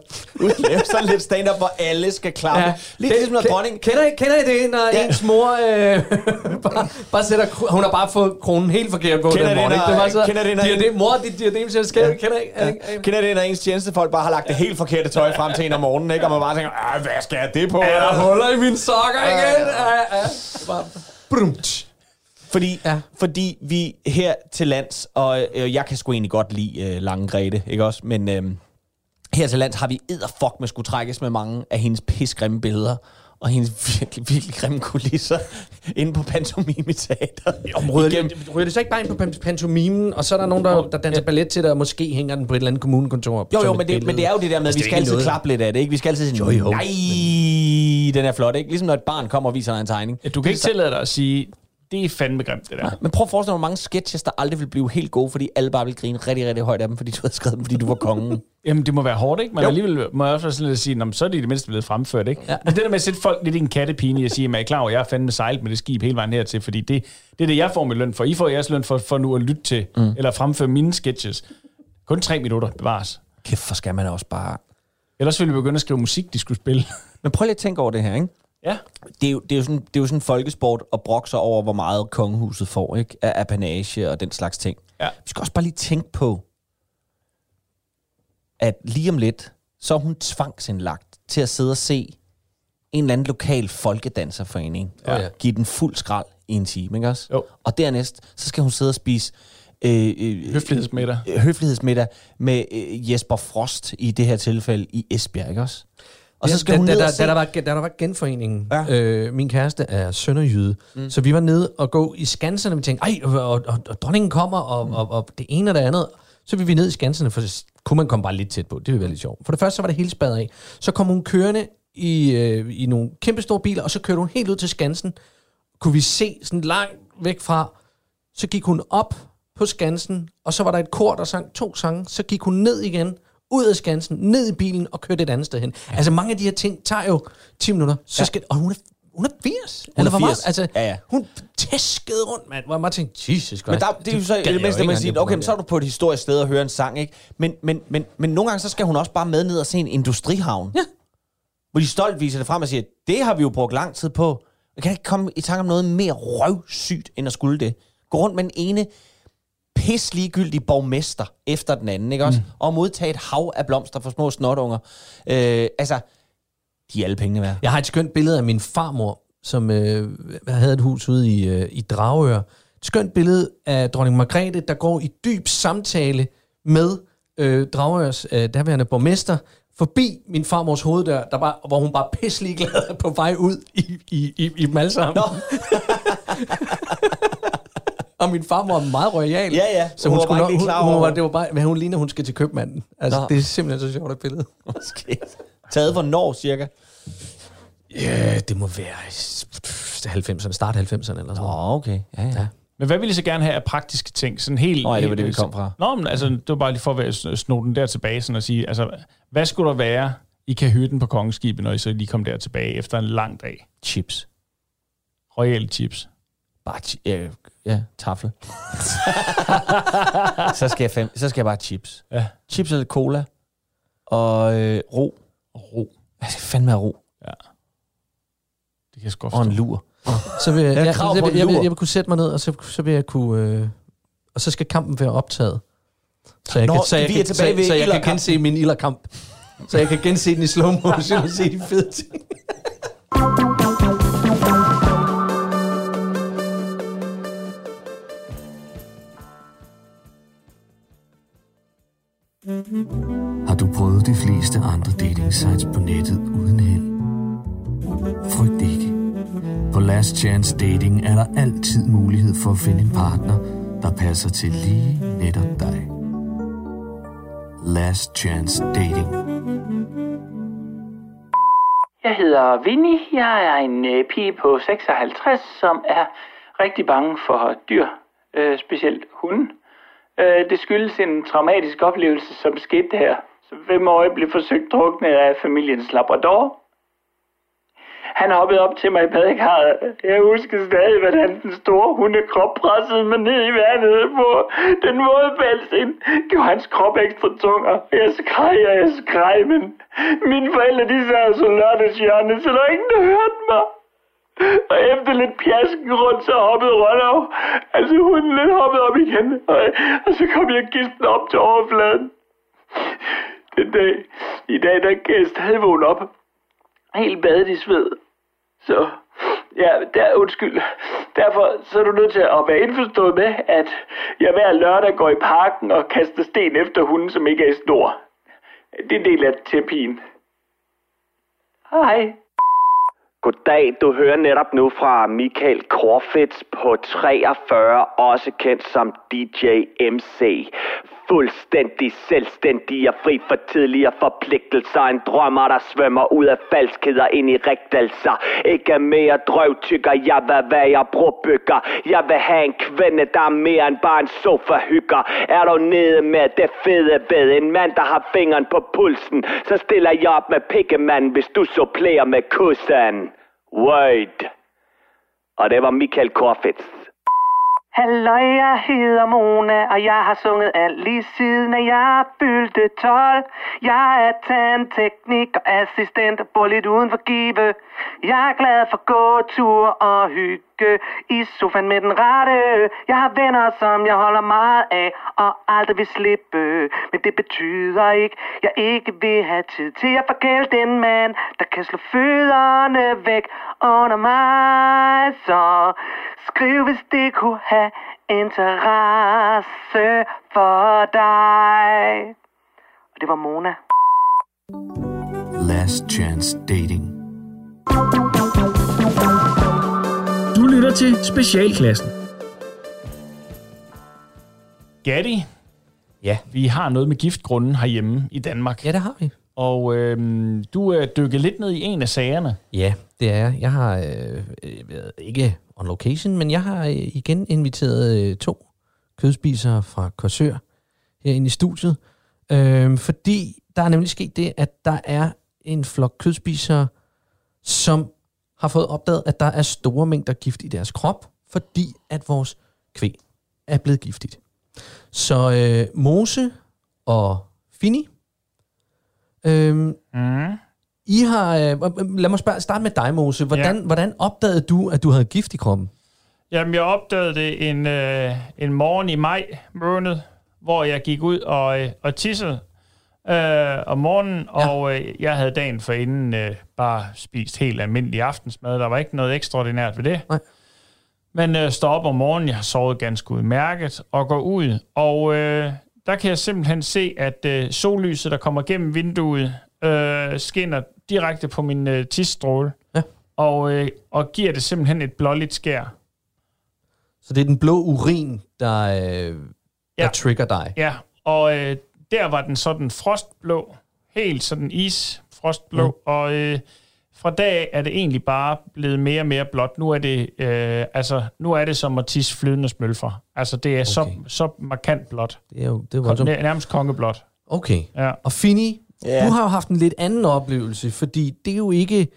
lave sådan lidt stand-up, hvor alle skal klappe. Ja. Lidt ligesom når Ke- dronning... Kender I, kender I det, når Ja. ja. ens mor øh, bare, bare sætter... Hun har bare fået kronen helt forkert på Kender den det, morgen. når- ikke? Det var så, kender det, når- diadem, mor, dit diadem ser skævt. Ja. Kender I? Er det ikke- Kender det, når ens tjenestefolk bare har lagt det helt forkerte tøj frem til en om morgenen, ikke? Og man bare tænker, "Ah, hvad skal jeg det på? Er der huller i mine sokker igen? Ja, ja. Bare, brum, tsch. Fordi, ja. Fordi vi her til lands, og øh, jeg kan sgu egentlig godt lide øh, Lange Grete, ikke også? Men øh, her til lands har vi edderfuck med skulle trækkes med mange af hendes pisgrimme billeder, og hendes virkelig, virkelig grimme kulisser inde på Pantomime Teater. Ryger det, ryger det så ikke bare ind på pan- pantomimen, og så er der nogen, der, der danser ballet til dig, og måske hænger den på et eller andet kommunekontor? Jo, jo, men det, men det er jo det der med, at Altså, vi det skal altid noget. klappe lidt af det, ikke? Vi skal altid sige, Jo, jo. nej, den er flot, ikke? Ligesom når et barn kommer og viser dig en tegning. Ja, du kan ikke tillade dig at sige, det er fandme grimt, det der. Men prøv at forestille dig, hvor mange sketches, der aldrig vil blive helt gode, fordi alle bare vil grine rigtig, rigtig højt af dem, fordi du havde skrevet dem, fordi du var kongen. Jamen, det må være hårdt, ikke? Men Jo. alligevel må jeg også sådan lidt at sige, "Nå, men så er de i det mindste blevet fremført, ikke? Ja. Men det der med at sætte folk lidt i en kattepine og sige, at jeg er klar over, at jeg er fandme sejlet med det skib hele vejen hertil, fordi det, det er det, jeg får min løn for. I får jeres løn for, for nu at lytte til, mm. eller fremføre mine sketches. Kun tre minutter bevares. Kæft, for skal man også bare... Ellers ville vi begynde at skrive musik, de skulle spille. Men prøv lige at tænke over det her, ikke? Ja. Det er, jo, det, er jo sådan, det er jo sådan folkesport at brokke sig over, hvor meget kongehuset får, ikke? Af apanage og den slags ting. Ja. Vi skal også bare lige tænke på, at lige om lidt, så er hun tvangsindlagt til at sidde og se en eller anden lokal folkedanserforening. Ja. Give den fuld skrald i en time, ikke også? Jo. Og dernæst, så skal hun sidde og spise øh, øh, Høflighedsmiddag. høflighedsmiddag med øh, Jesper Frost i det her tilfælde i Esbjerg, ikke også? Og så skal da, hun da, ned da, da, se... der var, da der var genforeningen, Ja. ja. øh, min kæreste er sønderjyde, mm. så vi var nede og gå i skanserne, og vi tænkte, ej, og, og, og, og dronningen kommer, og, og, og det ene og det andet. Så vi vi ned i skanserne, for så kunne man komme bare lidt tæt på. Det ville være lidt sjovt. For det første, så var det hele spadet af. Så kom hun kørende i, øh, i nogle kæmpe store biler, og så kørte hun helt ud til Skansen. Kunne vi se sådan langt væk fra. Så gik hun op på Skansen, og så var der et kor, der sang to sange. Så gik hun ned igen, ud af Skansen, ned i bilen og kørte et andet sted hen. Altså mange af de her ting tager jo 10 minutter. Så skal, og hun er, hun er 80. Hun er hvor meget? 80. Altså, Ja, ja. Hun tæskede rundt, mand. Hvor jeg tænkte, Jesus Christ. Men der, det er jo så det jeg mindste, man siger, det okay, men så er du på et historisk sted og høre en sang, ikke? Men, men, men, men nogle gange, så skal hun også bare med ned og se en industrihavn. Ja. Hvor de stolt viser det frem og siger, det har vi jo brugt lang tid på. Jeg kan ikke komme i tanke om noget mere røvsygt, end at skulle det. Gå rundt med den ene pis ligegyldig borgmester efter den anden, ikke også? Mm. Og modtage et hav af blomster for små snotunger. Øh, altså, de er alle pengene værd. Jeg har et skønt billede af min farmor, som øh, havde et hus ude i, øh, i Dragør. Et skønt billede af dronning Margrethe, der går i dyb samtale med øh, Dragørs øh, derværende borgmester, forbi min farmors hoveddør, der bare, hvor hun bare pisselig glad på vej ud i, i, i, i dem alle sammen. Nå. Og min far var meget royal. Ja, ja. Så Hun hun, var skulle bare nok, ikke hun, hun, over var, det. var bare, hvad hun ligner, hun skal til købmanden. Altså, Nå. det er simpelthen så sjovt et billede. Måske. Taget hvornår, cirka? Ja, det må være i 90'erne, start 90'erne eller sådan Nå, noget. okay. Ja, ja. Men hvad vil I så gerne have af praktiske ting? Sådan helt, Nå, ja, det var det, vi kom fra. Nå, men altså, det var bare lige for at sno den der tilbage sådan at sige, altså, hvad skulle der være i kahytten på kongeskibet, når I så lige kom der tilbage efter en lang dag? Chips. Royal chips. Bare chi- ja, ja, tafel. så, skal jeg fem, så skal jeg bare chips. Ja. Chips eller cola. Og øh, ro. Ro. Jeg skal fandme have ro. Det kan jeg sgu godt Og en lur. Så vil jeg, jeg, jeg, på jeg, en jeg, vil, lur. jeg vil kunne sætte mig ned, og så, så vil jeg kunne... Øh, og så skal kampen være optaget. Så jeg Nå, kan, så jeg vi er kan, tilbage så, ved så jeg kan gense min ilderkamp. Så jeg kan gense den i slow motion og se de fede ting. Andre dating sites på nettet uden held? Frygt ikke. På Last Chance Dating er der altid mulighed for at finde en partner, der passer til lige netop dig. Last Chance Dating. Jeg hedder Vinnie. Jeg er en øh, pige på 56, som er rigtig bange for dyr, øh, specielt hunde. Øh, det skyldes en traumatisk oplevelse, som skete her. Som femårig blev forsøgt druknet af familiens labrador. Han hoppede op til mig i badekarret. Jeg husker stadig, hvordan den store hundekrop pressede mig ned i vandet på den våde balsen. Gjorde hans krop ekstra tung, og jeg skreg, og jeg skreg, men mine forældre, de sad så lørdagshjørne, så der var ingen, der hørte mig. Og efter lidt pjasken rundt, så hoppede Rønnav. Altså hunden lidt hoppede op igen, og, og så kom jeg gisten op til overfladen. Den dag, i dag, der kan jeg stadig vågne op. Helt badet i sved. Så, ja, der, undskyld. Derfor så er du nødt til at være indforstået med, at jeg hver lørdag går i parken og kaster sten efter hunden, som ikke er i snor. Det er en del af terapien. Hej. Goddag, du hører netop nu fra Michael Korfitz på 43, også kendt som DJ MC. Fuldstændig selvstændig og fri for tidligere forpligtelser. En drømmer, der svømmer ud af falskheder ind i rigtelser. Ikke mere drøvtykker, jeg vil være jeg brobygger. Jeg vil have en kvinde, der er mere end bare en sofa-hygger. Er du nede med det fede ved en mand, der har fingeren på pulsen, så stiller jeg op med pikkemanden, hvis du supplerer med kussen. Word. Og det var Michael Korfitz. Hallo, jeg hedder Mona, og jeg har sunget alt lige siden, at jeg fyldte 12. Jeg er tandteknik og assistent og bor lidt uden for Give. Jeg er glad for gåture og hygge i sofaen med den rette. Jeg har venner, som jeg holder meget af og aldrig vil slippe. Men det betyder ikke, jeg ikke vil have tid til at forkæle den mand, der kan slå fødderne væk under mig. Så skriv, hvis det kunne have interesse for dig. Og det var Mona. Last Chance Dating. Lytter til Specialklassen. Gatti, Ja. vi har noget med giftgrunden herhjemme i Danmark. Ja, det har vi. Og øhm, du er dykket lidt ned i en af sagerne. Ja, det er jeg. Jeg har øh, øh, været ikke on location, men jeg har øh, igen inviteret øh, to kødspisere fra Korsør herinde i studiet. Øh, fordi der er nemlig sket det, at der er en flok kødspisere, som har fået opdaget, at der er store mængder gift i deres krop, fordi at vores kvæg er blevet giftigt. Så øh, Mose og Fini, øh, Mm. I har, øh, lad mig spørge, starte med dig, Mose. Hvordan, ja. hvordan opdagede du, at du havde gift i kroppen? Jamen, jeg opdagede det en, øh, en morgen i maj måned, hvor jeg gik ud og, øh, og tissede øh, om morgenen, ja. og øh, jeg havde dagen for inden øh, bare spist helt almindelig aftensmad. Der var ikke noget ekstraordinært ved det. Nej. Men øh, står op om morgenen, jeg har sovet ganske udmærket, og går ud, og øh, der kan jeg simpelthen se, at øh, sollyset, der kommer gennem vinduet, øh, skinner direkte på min øh, tisstråle, Ja. og, øh, og giver det simpelthen et blåligt skær. Så det er den blå urin, der, øh, der Ja. trigger dig. Ja, og øh, der var den sådan frostblå, helt sådan isfrostblå, mm. og øh, fra dag er det egentlig bare blevet mere og mere blåt. Nu er det, øh, altså, nu er det som at tisse flydende smølfer. Altså, det er okay. så, så markant blåt. Det er jo det voldsomt. Nær- Nærmest kongeblåt. Okay. Ja. Og Fini, Ja. du har jo haft en lidt anden oplevelse, fordi det er jo ikke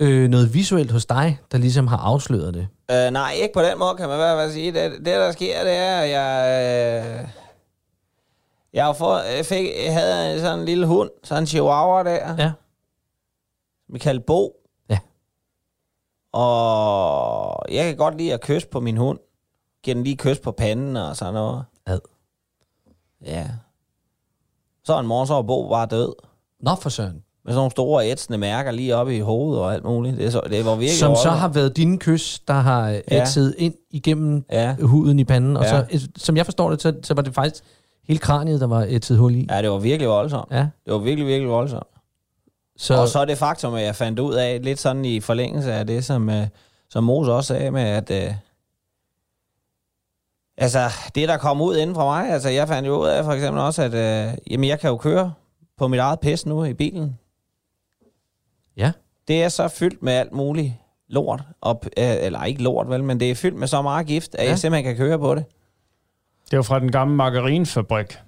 øh, noget visuelt hos dig, der ligesom har afsløret det. Øh, nej, ikke på den måde, kan man i hvert fald sige. Det, det der sker, det er, at jeg... Øh, jeg fået, jeg fik, jeg havde sådan en lille hund, sådan en chihuahua der, Ja. vi kaldte Bo. Ja. Og jeg kan godt lide at kysse på min hund. Giver den lige kys på panden og sådan noget. Ad. Ja. Så en morgen, så var Bo bare død. Nå for søren. Med sådan nogle store ætsende mærker lige oppe i hovedet og alt muligt. Det, så, det var virkelig Som så har været dine kys, der har ja. Ja. ætset ind igennem Ja. huden i panden. Og Ja. så, som jeg forstår det, så, så var det faktisk hele kraniet, der var ætset hul i. Ja, det var virkelig voldsomt. Ja. Det var virkelig, virkelig voldsomt. Så. Og så er det faktum, at jeg fandt ud af, lidt sådan i forlængelse af det, som, øh, som Mose også sagde med, at øh, altså, det der kom ud inden fra mig, altså jeg fandt jo ud af for eksempel også, at øh, jamen, jeg kan jo køre på mit eget pis nu i bilen. Ja. Det er så fyldt med alt muligt lort, op, øh, eller ikke lort vel, men det er fyldt med så meget gift, at ja. jeg simpelthen kan køre på det. Det var fra den gamle margarinfabrik.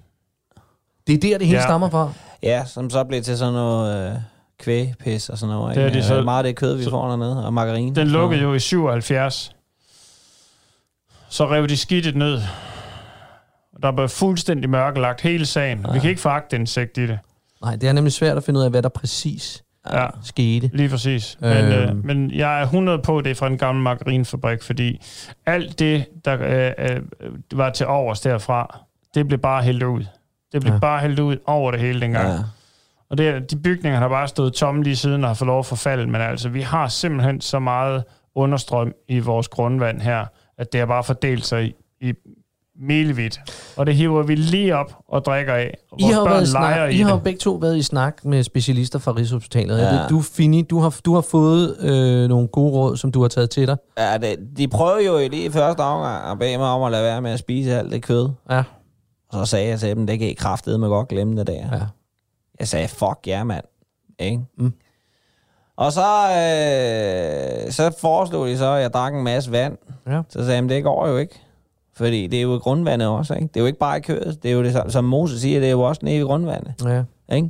det er der, det hele Ja. stammer fra. Ja, som så blev til sådan noget øh, kvægpis og sådan noget. Det er ikke? de så- meget af det kød, vi så- får dernede, og margarine. Den lukkede jo i 77. Så rev de skidtet ned. Der blev fuldstændig mørkelagt hele sagen. Vi kan ikke få agtindsigt i det. Nej, det er nemlig svært at finde ud af, hvad der præcis Ja, skete. lige præcis. Men, Øhm. øh, men jeg er 100 på, det er fra den gamle margarinfabrik, fordi alt det, der øh, øh, var til overs derfra, det blev bare hældt ud. Det blev Ja. bare hældt ud over det hele dengang. Ja. Og det, de bygninger har bare stået tomme lige siden og har fået lov at forfalde, men altså, vi har simpelthen så meget understrøm i vores grundvand her, at det har bare fordelt sig i, i milevidt. Og det hiver vi lige op og drikker af. I har, været snak, i I har jo det. begge to været i snak med specialister fra Rigshospitalet. Ja. Ja. Du, Fini, du har, du har fået øh, nogle gode råd, som du har taget til dig. Ja, det, de prøvede jo lige i første omgang at bede mig om at lade være med at spise alt det kød. Ja. Og så sagde jeg til dem, det kan I kraftedeme godt glemme det der. Ja. Jeg sagde, fuck ja, yeah, mand. Ikke? Mm. Og så, øh, så foreslog de så, at jeg drak en masse vand. Ja. Så sagde jeg, "Men det går jo ikke. Fordi det er jo grundvandet også, ikke? Det er jo ikke bare i kødet. Det er jo det, som Moses siger, det er jo også nede i grundvandet. Ja. Ikke?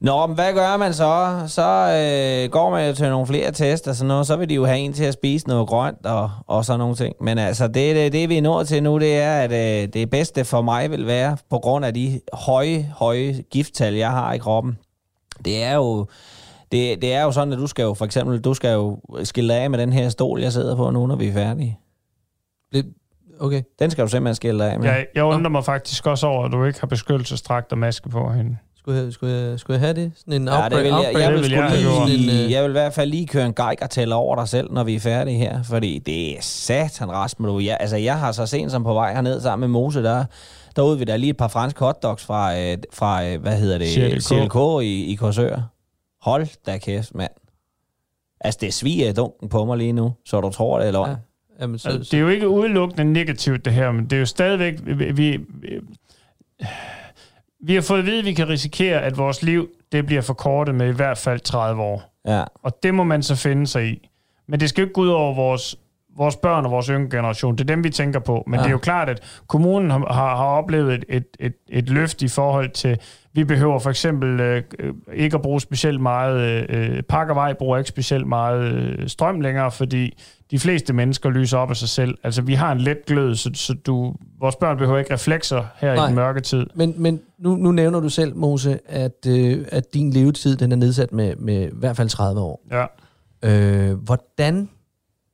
Nå, men hvad gør man så? Så øh, går man jo til nogle flere test og sådan noget. Så vil de jo have en til at spise noget grønt og, og sådan nogle ting. Men altså, det, det, det vi er nået til nu, det er, at øh, det bedste for mig vil være, på grund af de høje, høje gifttal, jeg har i kroppen, det er jo... Det, det er jo sådan, at du skal jo for eksempel, du skal jo skille af med den her stol, jeg sidder på nu, når vi er færdige. Okay. Den skal du simpelthen skille dig af med. Jeg, jeg undrer mig faktisk også over, at du ikke har beskyttelsesdragt og maske på hende. Skulle jeg, skulle, jeg, skulle jeg have det? Sådan en Ja, outbreak, det vil jeg, jeg, det vil vil jeg lige, en, jeg vil i hvert fald lige køre en geiger over dig selv, når vi er færdige her, fordi det er satan Rasmus. Du. Jeg, altså, jeg har så sent som på vej herned sammen med Mose, der, derude vi der lige et par franske hotdogs fra, øh, fra øh, hvad hedder det, CLK. I, i Korsør. Hold da kæft, mand. Altså, det sviger i dunken på mig lige nu, så du tror det, eller? Ja. Jamen, så, Altså, det er jo ikke udelukkende negativt, det her, men det er jo stadigvæk... Vi, vi, vi, har fået at vide, at vi kan risikere, at vores liv det bliver forkortet med i hvert fald 30 år. Ja. Og det må man så finde sig i. Men det skal jo ikke gå ud over vores, vores børn og vores yngre generation. Det er dem, vi tænker på. Men ja. det er jo klart, at kommunen har, har, har oplevet et, et, et, et løft i forhold til, vi behøver for eksempel øh, øh, ikke at bruge specielt meget, øh, Parkervej bruger ikke specielt meget øh, strøm længere, fordi de fleste mennesker lyser op af sig selv. Altså, vi har en let glød, så, så du, vores børn behøver ikke reflekser her Nej. i den mørke tid. Men, men nu, nu nævner du selv, Mose, at, øh, at din levetid den er nedsat med, med i hvert fald 30 år. Ja. Øh, hvordan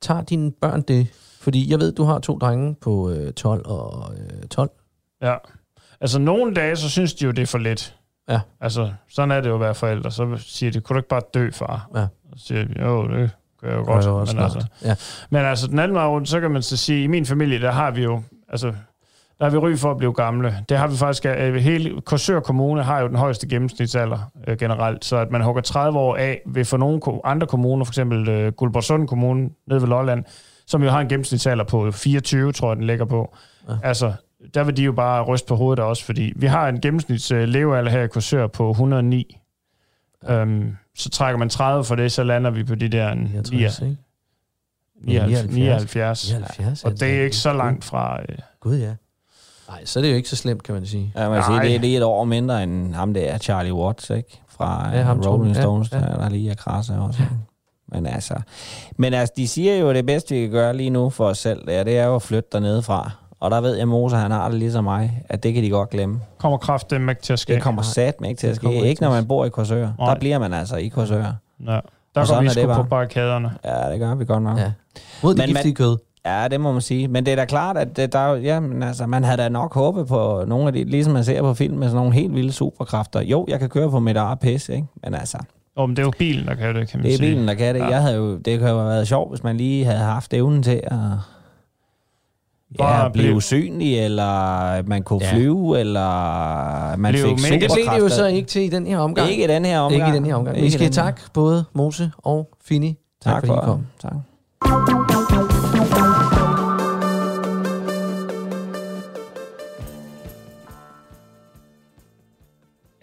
tager dine børn det? Fordi jeg ved, du har to drenge på øh, 12 og øh, 12. Ja. Altså, nogle dage, så synes de jo, det er for let. Ja. Altså, sådan er det jo at være forældre. Så siger de, kunne du ikke bare dø, far? Ja. Så siger de, jo, det godt. jeg også men, altså, Ja. men altså, den anden vej rundt, så kan man så sige, i min familie, der har vi jo, altså, der har vi ry for at blive gamle. Det har vi faktisk, øh, hele Korsør Kommune har jo den højeste gennemsnitsalder øh, generelt, så at man hugger 30 år af, vil for nogle ko- andre kommuner, for eksempel øh, Guldborgsund Kommune nede ved Lolland, som jo har en gennemsnitsalder på 24, tror jeg, den ligger på. Ja. Altså, der vil de jo bare ryste på hovedet også, fordi vi har en gennemsnits øh, levealder her i Korsør på 109. Ja. Øhm, så trækker man 30 for det, så lander vi på de der en 69, ikke? 79. 79. 79. Og det er ikke så langt fra... Øh, Gud, ja. Nej, så er det jo ikke så slemt, kan man sige. Ja, man sige, det, er- det er et år mindre end ham der, Charlie Watts, ikke? Fra Ja, ja, ham Rolling to. Ja, Stones, ja. ja, Der, der lige er krasser også. ikke? Men altså, men altså, de siger jo, at det bedste, vi kan gøre lige nu for os selv, det er, det er jo at flytte dernede fra. Og der ved jeg, Mose, han har det ligesom mig, at det kan de godt glemme. kommer kraft dem ikke til at ske. Det kommer sat ikke til at ske. ikke når at man bor i Korsør. Nej. Der bliver man altså i Korsør. Ja. Der Og går vi sgu på bare. barrikaderne. Ja, det gør vi godt nok. Ja. Mod det giftige kød. Ja, det må man sige. Men det er da klart, at det, der, er jo- ja, men altså, man havde da nok håbet på nogle af de, ligesom man ser på film med sådan nogle helt vilde superkræfter. Jo, jeg kan køre på mit eget pis, ikke? Men altså, Oh, men det er jo bilen, der kan det, kan man det er sige. bilen, der kan det. Ja. Ja. Jeg havde jo, det kunne jo have været sjovt, hvis man lige havde haft evnen til at Bare ja, blive blive- usynlig, eller at man kunne Ja. ja. flyve, eller man Blive fik Men det blev det jo så ikke til i den her omgang. Ikke i den her omgang. Ikke i den her omgang. Ikke Vi i skal takke både Mose og Fini. Tak, Tak fordi I for, kom. tak.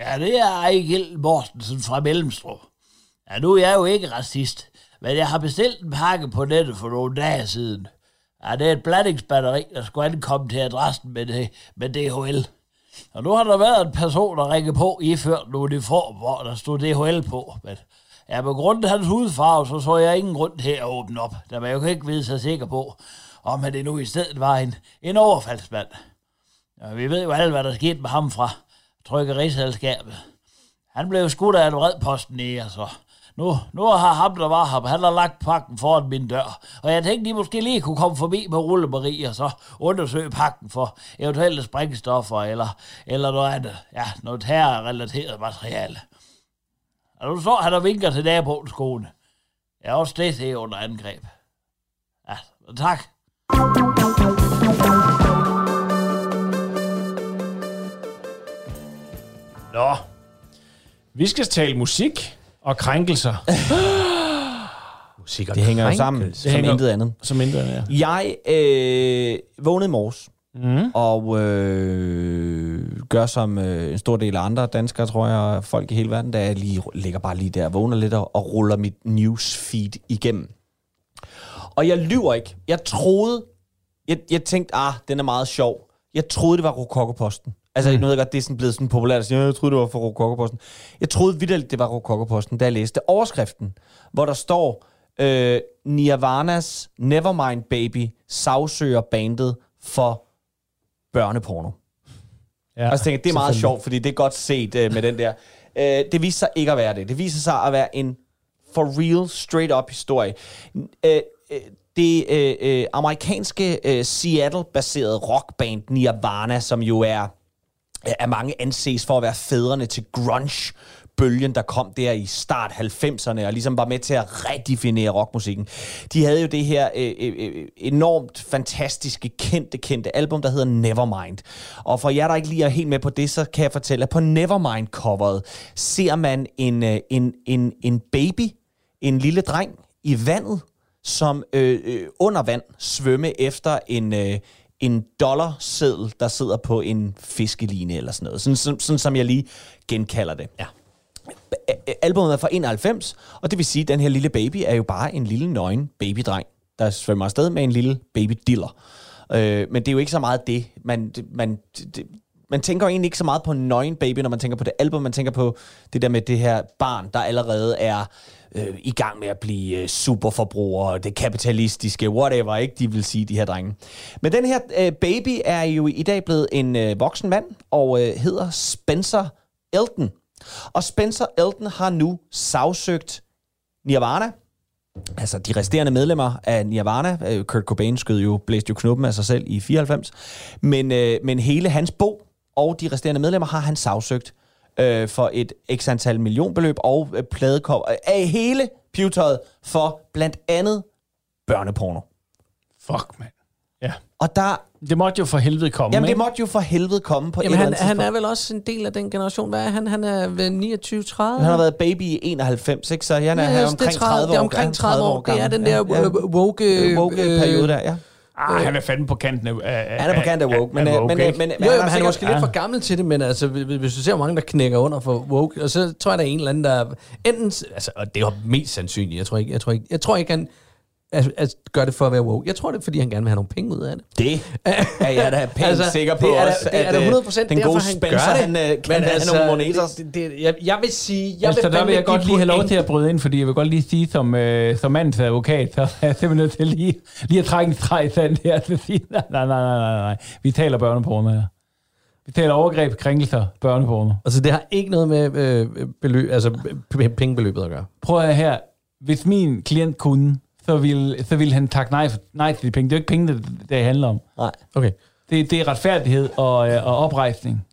Ja, det er Ejgil Mortensen fra Mellemstrup. Ja, nu er jeg jo ikke racist, men jeg har bestilt en pakke på nettet for nogle dage siden. Ja, det er et blandingsbatteri, der skulle ankomme til adressen med, det, med DHL. Og nu har der været en person, der ringede på, iført en uniform, hvor der stod DHL på. Men ja, på grund af hans hudfarve, så så jeg ingen grund til at åbne op, da man jo ikke vide sig sikker på, om han det nu i stedet var en, en overfaldsmand. Ja, vi ved jo alle, hvad der skete med ham fra trykkeriselskabet. Han blev skudt af en redposten i, altså. Nu, nu har ham, der var ham, han har lagt pakken foran min dør. Og jeg tænkte, de måske lige kunne komme forbi med rullemarie og så undersøge pakken for eventuelle sprængstoffer eller, eller noget andet. Ja, noget terrorrelateret materiale. Og du så, han der vinker til naboens kone. Ja, også det, det er under angreb. Ja, tak. Nå. Vi skal tale musik og krænkelser. Musik og Det hænger jo sammen, som hænger- intet andet. Som intet andet, ja. Jeg øh, vågnede i morges, Mm. og øh, gør som øh, en stor del af andre danskere, tror jeg, folk i hele verden, der jeg lige ligger bare lige der, vågner lidt og, og ruller mit newsfeed igennem. Og jeg lyver ikke. Jeg troede, jeg, jeg tænkte, ah, den er meget sjov. Jeg troede, det var Rokokoposten. Altså, mm. nu ved jeg godt, det er sådan blevet sådan populært at sige, "Ja, jeg troede, det var for Rokokoposten. Jeg troede vidderligt, det var Rokokoposten, da jeg læste overskriften, hvor der står, øh, Nirvanas Nevermind Baby sagsøger bandet for børneporno. ja. Og så tænkte jeg, det er meget sjovt, fordi det er godt set øh, med den der. Øh, det viser sig ikke at være det. Det viser sig at være en for real, straight up historie. Øh, øh, det øh, øh, amerikanske øh, Seattle-baserede rockband Nirvana, som jo er af mange anses for at være fædrene til grunge bølgen, der kom der i start 90'erne, og ligesom var med til at redefinere rockmusikken. De havde jo det her øh, øh, øh, enormt fantastiske, kendte, kendte album, der hedder Nevermind. Og for jer, der ikke lige er helt med på det, så kan jeg fortælle, at på Nevermind-coveret ser man en, øh, en, en, en baby, en lille dreng i vandet, som øh, øh, under vand svømme efter en, øh, en dollarseddel, der sidder på en fiskeline eller sådan noget. Sådan, sådan, sådan som jeg lige genkalder det. Ja. Albummet er fra 91, og det vil sige, at den her lille baby er jo bare en lille nøgen babydreng, der svømmer afsted med en lille babydiller. Øh, men det er jo ikke så meget det. Man, man, det, man tænker egentlig ikke så meget på en nøgen baby, når man tænker på det album. Man tænker på det der med det her barn, der allerede er øh, i gang med at blive øh, superforbrugere, det kapitalistiske, whatever, ikke? De vil sige, de her drenge. Men den her øh, baby er jo i dag blevet en øh, voksen mand, og øh, hedder Spencer Elton. Og Spencer Elton har nu sagsøgt Nirvana, altså de resterende medlemmer af Nirvana. Øh, Kurt Cobain skød jo, blæste jo knuppen af sig selv i 94. Men, øh, men hele hans bog og de resterende medlemmer har han sagsøgt øh, for et x antal millionbeløb og øh, pladekop af hele pivetøjet for blandt andet børneporno. Fuck, mand. Ja. Og der, Det måtte jo for helvede komme, jamen det ikke? måtte jo for helvede komme på Jamen, et han, eller andet han er vel også en del af den generation. Hvad er han? Han er vel 29-30? Han har været baby i 91, ikke? Så han er, Ja, ja, det er omkring 30 år. Det er omkring 30 år. Det er den der øh, woke... øh, woke-periode der, ja. Ah, han er fandme på kanten af... af Han er på kant af woke, men, af øh, men, men, men, Jo, jo, men har han er måske lidt for gammel til det, men altså, hvis hvis du ser, hvor mange, der knækker under for woke, og så tror jeg, der er en eller anden, der... Enten, altså, og det er jo mest sandsynligt, jeg tror ikke, jeg tror ikke, jeg tror ikke han at, at gør det for at være woke. Jeg tror det, er, fordi han gerne vil have nogle penge ud af det. Det er jeg da pænt altså, sikker på det er, også, det er at, da øh, 100 den derfor, gode han Spencer, gør det. han, øh, kan have nogle moneters. Det, det, jeg, jeg vil sige... Jeg Altså, vil der vil jeg godt lige have lov til at bryde ind, fordi jeg vil godt lige sige, som, øh, som mandens advokat, så er jeg simpelthen nødt til lige, lige at trække en streg i sandet her til at sige, nej, nej, nej, nej, nej, nej. Vi taler børneporno her. Vi taler overgreb, krænkelser, børneporno. Altså, det har ikke noget med øh, beløb, altså pengebeløbet at gøre. Prøv at her. Hvis min klient kunne, så ville, så ville han takke nej, for, nej til de penge. Det er jo ikke penge, det, det handler om. Nej. Okay. Det, det er retfærdighed og, øh, og oprejsning.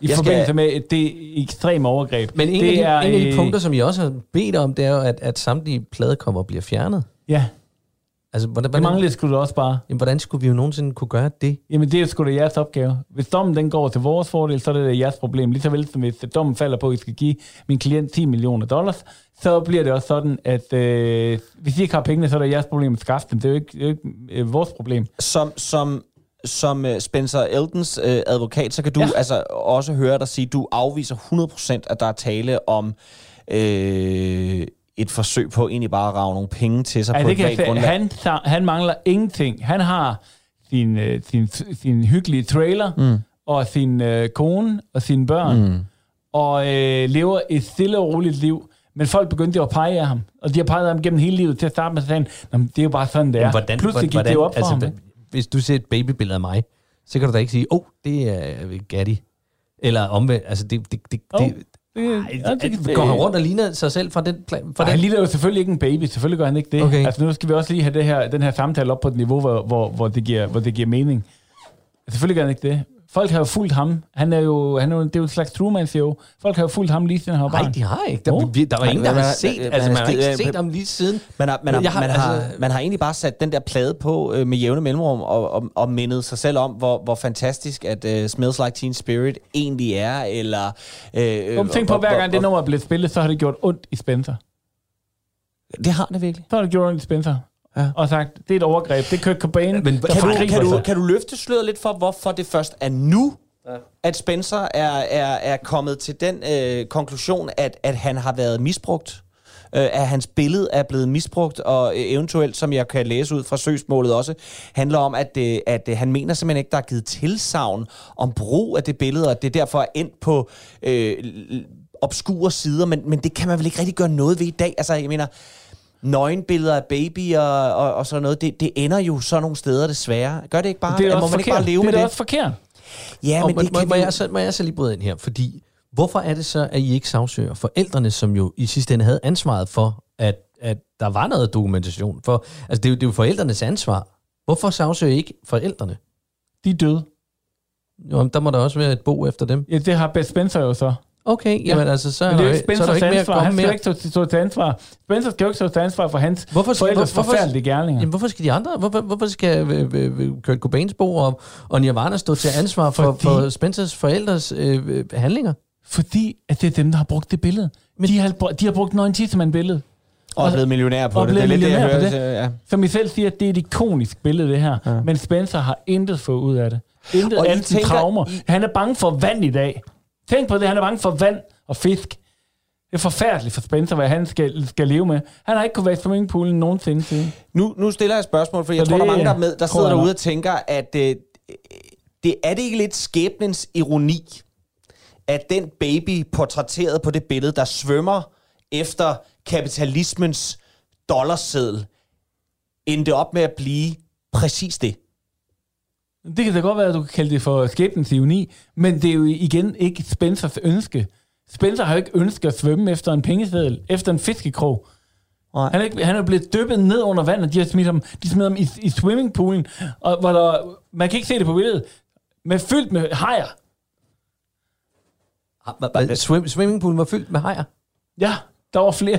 I Jeg skal- forbindelse med det ekstreme overgreb. Men en, det af de, en af de øh, punkter, som I også har bedt om, det er jo, at, at samtlige pladekommer bliver fjernet. Ja, Altså, hvordan, det hvordan, manglede skulle du også bare. jamen, hvordan skulle vi jo nogensinde kunne gøre det? Jamen, det er sgu da jeres opgave. Hvis dommen den går til vores fordel, så er det da jeres problem. Lige så vel som hvis dommen falder på, at I skal give min klient 10 millioner dollars, så bliver det også sådan, at øh, hvis I ikke har pengene, så er det jeres problem at skaffe dem. Det er jo ikke, det er jo ikke øh, vores problem. Som, som, som øh, Spencer Eldens øh, advokat, så kan du. Ja. altså også høre dig sige, at du afviser 100% at der er tale om øh, et forsøg på egentlig bare at rave nogle penge til sig Ja, på det et kan grundlag. han, han mangler ingenting. Han har sin, øh, sin, sin hyggelige trailer, mm. og sin øh, kone og sine børn, mm. og øh, lever et stille og roligt liv. Men folk begyndte jo at pege af ham, og de har peget af ham gennem hele livet til at starte med, så sagde han, "Nå, men det er jo bare sådan, det er. Hvordan, Pludselig gik hvordan, det jo op for altså, ham. Hvis du ser et babybillede af mig, så kan du da ikke sige, åh, oh, det er Gatti. Eller omvendt, altså det, det, det, Oh, det, det, ja, det, det, går han rundt og ligner sig selv fra den plan? Fra Nej, den? han ligner jo selvfølgelig ikke en baby. Selvfølgelig gør han ikke det. Okay. Altså nu skal vi også lige have det her, den her samtale op på et niveau, hvor, hvor, hvor, det, giver, hvor det giver mening. Selvfølgelig gør han ikke det. Folk har jo fulgt ham. Han er jo, han er jo, det er jo et slags Truman Show. Folk har jo fulgt ham lige siden han var Nej, barn. de har ikke. Der, vi, der var ingen, der har set, man altså har man har ikke set ham lige siden. Man har, man, har, har- man, har, altså- man har egentlig bare sat den der plade på øh, med jævne mellemrum og, og, og mindet sig selv om, hvor, hvor fantastisk at øh, Smells Like Teen Spirit egentlig er, eller... Øh, Kom, tænk på, hver gang det nummer er blevet spillet, så har det gjort ondt i Spencer. Det har det virkelig. Så har det gjort ondt i Spencer. Ja. Og sagt, det er et overgreb. Det er Kurt Cobain. Men kan du, kan, du, kan du løfte sløret lidt for, hvorfor det først er nu, ja. at Spencer er, er, er kommet til den øh, konklusion, at, at han har været misbrugt? Øh, at hans billede er blevet misbrugt, og eventuelt, som jeg kan læse ud fra søgsmålet også, handler om, at, øh, at øh, han mener simpelthen ikke, der er givet tilsavn om brug af det billede, og det er derfor er endt på øh, obskure sider, men, men det kan man vel ikke rigtig gøre noget ved i dag? Altså, jeg mener, nøgenbilleder af babyer og, og sådan noget, det, det ender jo sådan nogle steder desværre. Gør det ikke bare? det er må også man ikke forkert. bare leve det er med da det? også forkert. Ja, Og men må, det må, kan må, vi jeg så, må jeg så lige bryde ind her? Fordi, hvorfor er det så, at I ikke sagsøger forældrene, som jo i sidste ende havde ansvaret for, at, at der var noget dokumentation? For, altså, det er, jo, det er jo forældrenes ansvar. Hvorfor sagsøger I ikke forældrene? De er døde. Jo, men der må der også være et bo efter dem. Ja, det har Beth Spencer jo så. Okay, jamen altså, så, Men det er jo ikke så er der ikke mere ansvar. komme Han skal jo mere. ikke stå, stå til ansvar. Spencer skal jo ikke stå til ansvar for hans Hvorfor skal, forældres hvorfor, forfærdelige gerninger. jamen, hvorfor skal de andre, hvorfor, hvorfor skal øh, øh, øh, Kurt Cobains bo og, og Nirvana stå til ansvar for, Fordi- for Spencers forældres øh, handlinger? Fordi at det er dem, der har brugt det billede. Men de, har, de har brugt Nøgen Tissemand-billedet. Og er blevet millionær på og det. Det er lidt det, jeg hører. det. Ja. Som I selv siger, det er et ikonisk billede, det her. Ja. Men Spencer har intet fået ud af det. Intet Og andet tænker, traumer. I- Han er bange for vand i dag. Tænk på det, han er bange for vand og fisk. Det er forfærdeligt for Spencer, hvad han skal, skal leve med. Han har ikke kunnet være i swimmingpoolen nogensinde siden. Nu, nu stiller jeg et spørgsmål, for jeg Så tror, der er det, mange, der, er med, der sidder derude og tænker, at øh, det er det ikke lidt skæbnens ironi, at den baby portrætteret på det billede, der svømmer efter kapitalismens dollarseddel, endte op med at blive præcis det. Det kan da godt være, at du kan kalde det for skæbnens ironi, men det er jo igen ikke Spencers ønske. Spencer har jo ikke ønsket at svømme efter en pengeseddel, efter en fiskekrog. Nej. Han er, ikke, han er blevet dyppet ned under vand, og de har smidt ham, de smider ham i, i swimmingpoolen, og hvor der, man kan ikke se det på billedet, men fyldt med hajer. Ah, Swim, swimmingpoolen var fyldt med hajer. Ja, der var flere.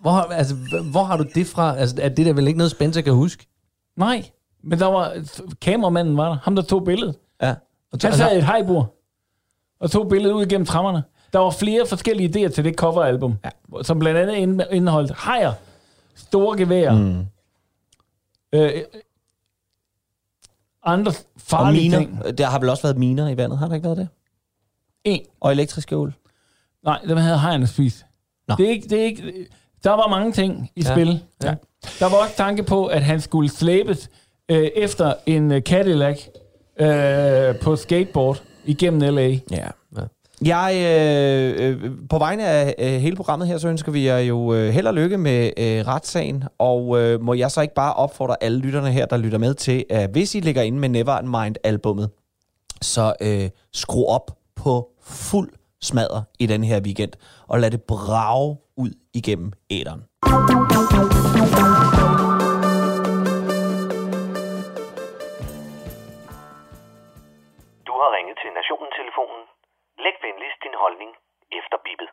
Hvor, har- altså, hvor har du det fra? Altså, er det der vel ikke noget, Spencer kan huske? Nej, men der var, kameramanden var der, ham der tog billedet. Ja. Han sad i et hejbord og tog billedet ud gennem trammerne. Der var flere forskellige idéer til det coveralbum, ja. som blandt andet ind- indeholdt hejer, store geværer, mm. øh, andre Og farlige miner. ting. Der har vel også været miner i vandet, har der ikke været det? En. Og elektriske ul. Nej, dem havde hejerne spist. Nå. Det er ikke, det er ikke, der var mange ting i Ja. spil. Ja. Der var også tanke på, at han skulle slæbes øh, efter en øh, Cadillac øh, på skateboard igennem L.A. Ja. ja. Jeg, øh, øh, på vegne af øh, hele programmet her, så ønsker vi jer jo øh, held og lykke med øh, retssagen, og øh, må jeg så ikke bare opfordre alle lytterne her, der lytter med til, at hvis I ligger inde med Never Mind-albummet, så øh, skru op på fuld smadre i den her weekend, og lad det brage ud igennem æderen. Læg venligst din holdning efter bippet.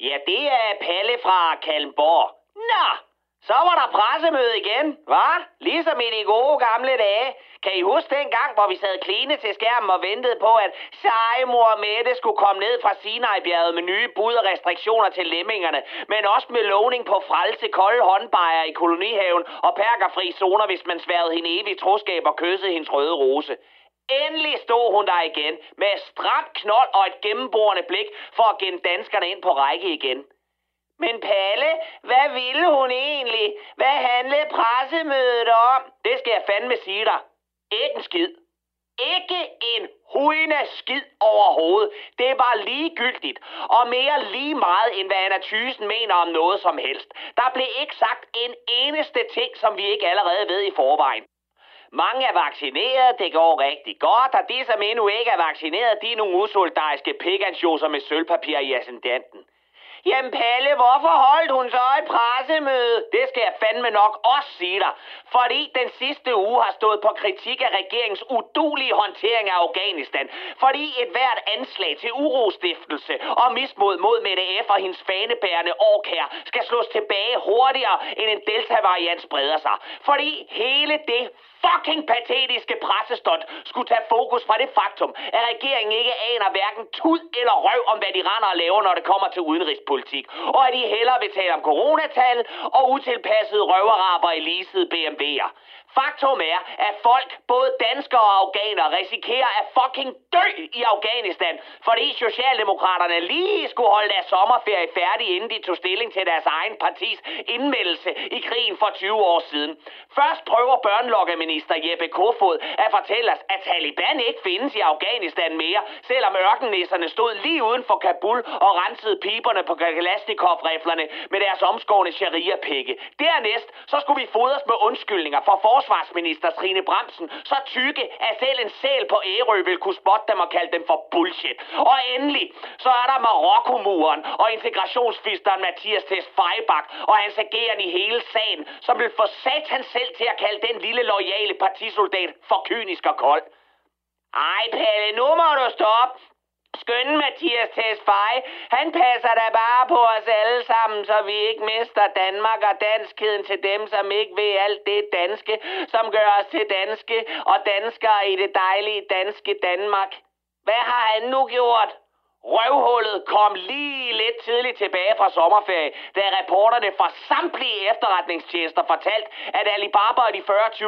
Ja, det er Palle fra Kalmborg. Nå, så var der pressemøde igen, hva? Ligesom i de gode gamle dage. Kan I huske den gang, hvor vi sad kline til skærmen og ventede på, at sejmor Mette skulle komme ned fra Sinai-bjerget med nye bud og restriktioner til lemmingerne, men også med lovning på frelse kolde håndbejer i kolonihaven og perkerfri zoner, hvis man sværede hende evigt troskab og kyssede hendes røde rose. Endelig stod hun der igen, med stram knold og et gennemborende blik for at gemme danskerne ind på række igen. Men Palle, hvad ville hun egentlig? Hvad handlede pressemødet om? Det skal jeg fandme sige dig. Ikke en skid. Ikke en hujende skid overhovedet. Det var ligegyldigt. Og mere lige meget, end hvad Anna Thysen mener om noget som helst. Der blev ikke sagt en eneste ting, som vi ikke allerede ved i forvejen. Mange er vaccineret, det går rigtig godt, og de, som endnu ikke er vaccineret, de er nogle usoldariske pigansjoser med sølvpapir i ascendanten. Jamen Palle, hvorfor holdt hun så et pressemøde? Det skal jeg fandme nok også sige dig. Fordi den sidste uge har stået på kritik af regeringens udulige håndtering af Afghanistan. Fordi et hvert anslag til urostiftelse og mismod mod Mette F. og hendes fanebærende årkær skal slås tilbage hurtigere, end en delta-variant spreder sig. Fordi hele det fucking patetiske pressestot skulle tage fokus fra det faktum, at regeringen ikke aner hverken tud eller røv om, hvad de render og laver, når det kommer til udenrigspolitik. Og at de hellere vil tale om coronatal og utilpassede røveraber i leasede BMW'er. Faktum er, at folk, både danskere og afghanere, risikerer at fucking dø i Afghanistan, fordi Socialdemokraterne lige skulle holde deres sommerferie færdig, inden de tog stilling til deres egen partis indmeldelse i krigen for 20 år siden. Først prøver børnelokkeminister Jeppe Kofod at fortælle os, at Taliban ikke findes i Afghanistan mere, selvom ørkennæsserne stod lige uden for Kabul og rensede piberne på Kalashnikov-riflerne med deres omskårne sharia-pikke. Dernæst så skulle vi fodres med undskyldninger for forsvarsminister Trine Bremsen, så tykke, at selv en sæl på Ærø vil kunne spotte dem og kalde dem for bullshit. Og endelig, så er der Marokkomuren og integrationsfisteren Mathias Tess Feibach og hans ageren i hele sagen, som vil få satan selv til at kalde den lille loyale partisoldat for kynisk og kold. Ej, Pelle, nu må du stoppe. Skøn Mathias Tesfaye, han passer da bare på os alle sammen, så vi ikke mister Danmark og danskheden til dem, som ikke ved alt det danske, som gør os til danske og danskere i det dejlige danske Danmark. Hvad har han nu gjort? Røvhullet kom lige lidt tidligt tilbage fra sommerferie, da reporterne fra samtlige efterretningstjenester fortalt, at Alibaba og de 40-20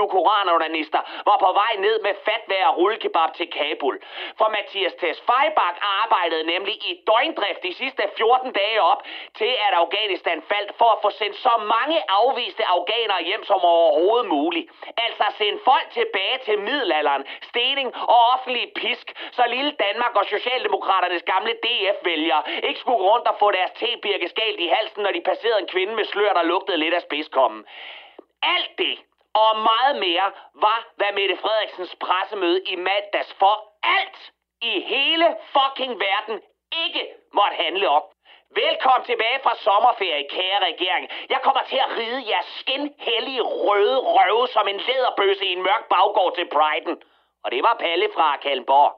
var på vej ned med fatvær og rullekebab til Kabul. For Mathias Tesfajbak arbejdede nemlig i døgndrift de sidste 14 dage op til, at Afghanistan faldt for at få sendt så mange afviste afghanere hjem som overhovedet muligt. Altså sende folk tilbage til middelalderen, stening og offentlig pisk, så lille Danmark og Socialdemokraternes gamle DF-vælgere ikke skulle rundt og få deres tebirke skalt i halsen, når de passerede en kvinde med slør, der lugtede lidt af spidskommen. Alt det og meget mere var, hvad Mette Frederiksens pressemøde i mandags for alt i hele fucking verden ikke måtte handle om. Velkommen tilbage fra sommerferie, kære regering. Jeg kommer til at ride jeres skinhellige røde røve som en læderbøsse i en mørk baggård til Brighton. Og det var Palle fra Kalmborg.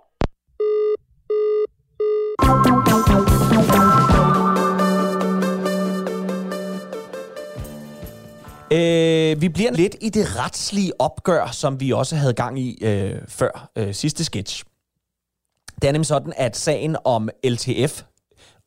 Øh, vi bliver lidt i det retslige opgør, som vi også havde gang i øh, før øh, sidste sketch. Det er nemlig sådan, at sagen om LTF,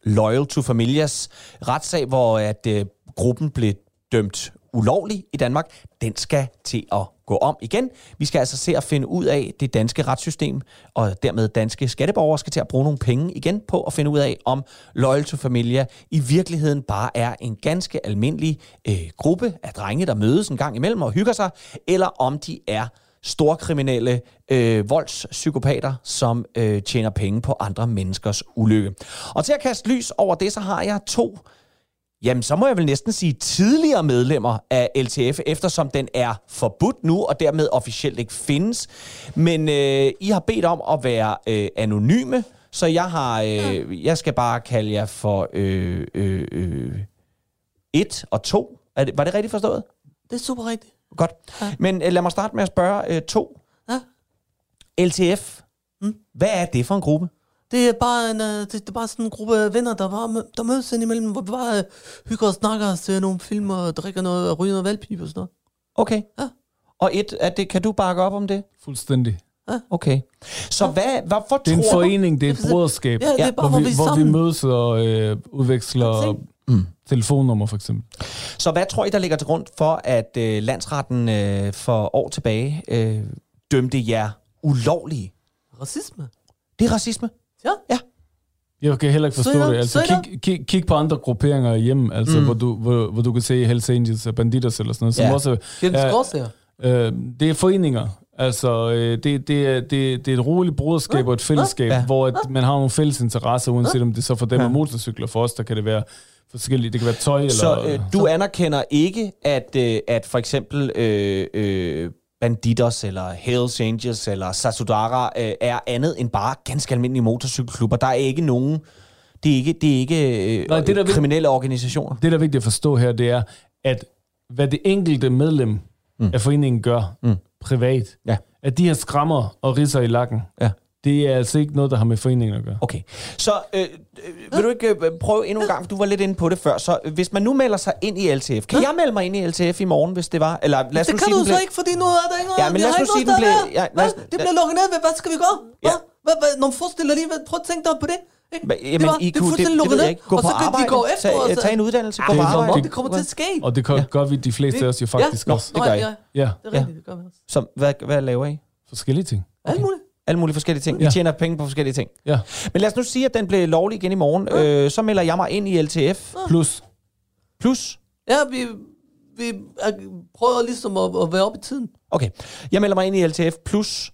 Loyal to Familias retssag, hvor at øh, gruppen blev dømt ulovlig i Danmark, den skal til at gå om igen. Vi skal altså se at finde ud af det danske retssystem, og dermed danske skatteborgere skal til at bruge nogle penge igen på at finde ud af, om Loyal to Familia i virkeligheden bare er en ganske almindelig øh, gruppe af drenge, der mødes en gang imellem og hygger sig, eller om de er storkriminelle øh, voldspsykopater, som øh, tjener penge på andre menneskers ulykke. Og til at kaste lys over det, så har jeg to Jamen, så må jeg vel næsten sige tidligere medlemmer af LTF, eftersom den er forbudt nu, og dermed officielt ikke findes. Men øh, I har bedt om at være øh, anonyme, så jeg har, øh, jeg skal bare kalde jer for øh, øh, øh, et og to. Er det, var det rigtigt forstået? Det er super rigtigt. Godt. Ja. Men øh, lad mig starte med at spørge øh, to. Ja. LTF, mm. hvad er det for en gruppe? Det er bare en, uh, det, det er bare sådan en gruppe af venner, der, bare, mø- der mødes indimellem, hvor vi bare uh, hygger og snakker ser nogle film og drikker noget og ryger noget valgpibe og sådan noget. Okay. Ja. Og et, er det, kan du bakke op om det? Fuldstændig. Okay. Så hvad, hvorfor Det er en tror forening, det er et broderskab, Ja, det er bare, hvor, vi, hvor vi hvor vi mødes og øh, udveksler mm. telefonnummer, for eksempel. Så hvad tror I, der ligger til grund for, at øh, landsretten øh, for år tilbage øh, dømte jer ulovlige? Racisme. Det er racisme? Ja. Ja. Jeg kan heller ikke forstå up, det. Altså, straight kig, kig, kig på andre grupperinger hjemme, altså, Mm. hvor, du, hvor, hvor du kan se Hells Angels og Banditos eller sådan noget, som Ja. også Fjendens er, gråsager. øh, det er foreninger. Altså, øh, det, det, er, det, det er et roligt broderskab og et fællesskab, Ja. hvor at man har nogle fælles interesser, uanset om det så for dem Ja. er motorcykler. For os, der kan det være forskellige. Det kan være tøj Så eller... øh, du anerkender ikke, at, øh, at for eksempel øh, øh, Banditos eller Hells Angels eller Sasudara øh, er andet end bare ganske almindelige motorcykelklubber. Der er ikke nogen... Det er ikke, det er ikke øh, Nej, det, der kriminelle organisationer. Det, der er vigtigt at forstå her, det er, at hvad det enkelte medlem mm. af foreningen gør Mm. privat, Ja. at de her skrammer og risser i lakken, Ja. Det er altså ikke noget, der har med foreningen at gøre. Okay. Så øh, øh, vil du ikke øh, prøve endnu en gang, for du var lidt inde på det før. Så øh, hvis man nu melder sig ind i LTF, kan jeg melde mig ind i LTF i morgen, hvis det var? Eller lad os Det nu kan sige, du så blev- ikke, fordi nu er der ikke noget. Ja, men vi lad os nu sige, den blev- ja, lad os- Det bliver lukket ned. Hvad- skal vi gøre? Ja. Hvad? Hvad? Hvad? Nogle forestiller lige. Prøv at tænke dig på det. Ikke? Hva- Det Jamen, var- I det er kunne, det, fuldstændig det lukket ved jeg ned. ikke. Gå Og så kan de gå efter os. tag en uddannelse, gå Det på arbejde. Det kommer til at ske. Og det gør, Ja. gør vi de fleste af os jo faktisk ja. også. det gør I. Ja, Ja, det er rigtigt. Det gør vi også. Så hvad, hvad laver I? forskellige ting. Alt muligt. Alle mulige forskellige ting. Ja. tjener penge på forskellige ting. Ja. Men lad os nu sige, at den blev lovlig igen i morgen. Øh, så melder jeg mig ind i LTF. Plus, Plus. Ja, vi, vi er- prøver ligesom at, at være oppe i tiden. Okay. Jeg melder mig ind i LTF. Plus.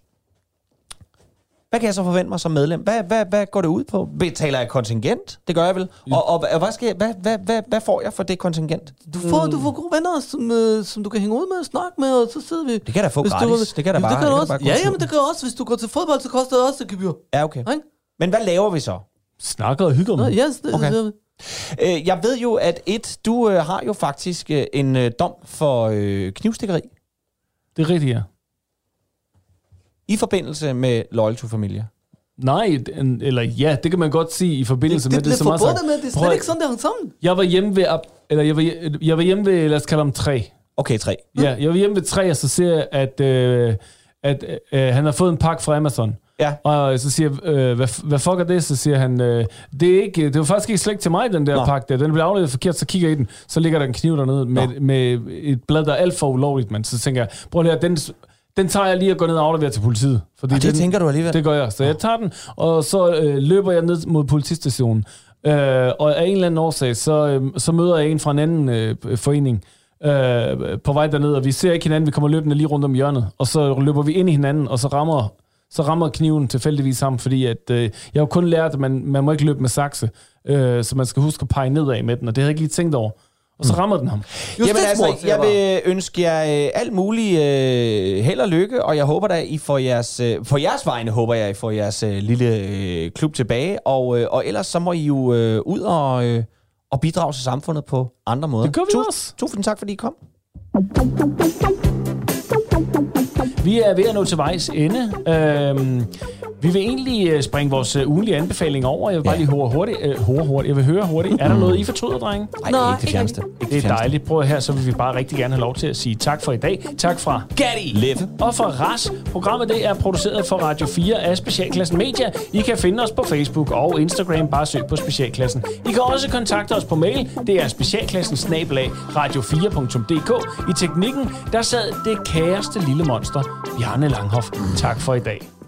Hvad kan jeg så forvente mig som medlem? Hvad, hvad, hvad går det ud på? Betaler jeg kontingent? Det gør jeg vel. Og, og, og hvad, skal jeg, hvad, hvad, hvad, hvad får jeg for det kontingent? Du får, du får gode venner, som, øh, som du kan hænge ud med og snakke med, og så sidder vi... Det kan da få Hvis gratis. Du, Det kan da bare- det kan det du kan også. bare Ja, jamen, det kan også. Hvis du går til fodbold, så koster det også et gebyr. Ja, okay. Ikke? Men hvad laver vi så? snakker og hygger Nå, mig. yes, det, Okay. det, Øh, jeg ved jo, at et, du øh, har jo faktisk øh, en øh, dom for øh, knivstikkeri Det er rigtigt, ja. I forbindelse med Loyal to Familia. Nej, en- eller ja, det kan man godt sige i forbindelse det, med det det, som også forbundet med, det er Prøv slet at- ikke sådan, det hang sammen. Jeg var hjemme ved, eller jeg var, jeg var hjemme ved, lad os kalde ham tre. Okay, tre. Ja, jeg var hjemme ved tre, og så ser jeg, at, øh, at øh, han har fået en pakke fra Amazon. Ja. Og så siger jeg, øh, hvad, hvad fuck er det? Så siger han, øh, det, er ikke, det var faktisk ikke slet til mig, den der Nå. Nå. pakke der. Den blev afleveret forkert, så kigger jeg i den. Så ligger der en kniv dernede med, med et blad, der er alt for ulovligt, men så tænker jeg, prøv lige at den, den tager jeg lige og går ned og afleverer til politiet. Fordi Og det den, tænker du alligevel? Det gør jeg. Så jeg tager den, og så øh, løber jeg ned mod politistationen. Øh, og af en eller anden årsag, så, øh, så møder jeg en fra en anden øh, forening øh, på vej derned, og vi ser ikke hinanden, vi kommer løbende lige rundt om hjørnet, og så løber vi ind i hinanden, og så rammer, så rammer kniven tilfældigvis ham, fordi at, øh, jeg har jo kun lært, at man, man må ikke løbe med sakse, øh, så man skal huske at pege nedad med den, og det havde jeg ikke lige tænkt over. Og så rammer den ham. Jamen altså, jeg vil ønske jer øh, alt muligt øh, held og lykke, og jeg håber da, I får jeres, øh, på jeres vegne håber jeg, I får jeres øh, lille øh, klub tilbage, og, øh, og ellers så må I jo øh, ud og, øh, og bidrage til samfundet på andre måder. Det gør vi Tu- også. Tusind tak, fordi I kom. Vi er ved at nå til vejs ende. Øhm, Vi vil egentlig øh, springe vores øh, ugenlige anbefaling over. Jeg vil bare lige høre hurtigt. Øh, høre hurtigt. Jeg vil høre hurtigt. Er der noget, I fortryder, drenge? Nej, ikke det fjerneste. Det er dejligt. Prøv her, så vil vi bare rigtig gerne have lov til at sige tak for i dag. Tak fra Gatti. Leffe. Og fra RAS. Programmet det er produceret for Radio 4 af Specialklassen Media. I kan finde os på Facebook og Instagram. Bare søg på Specialklassen. I kan også kontakte os på mail. Det er specialklassen radio4.dk. I teknikken, der sad det kæreste lille monster, Bjarne Langhoff. Tak for i dag.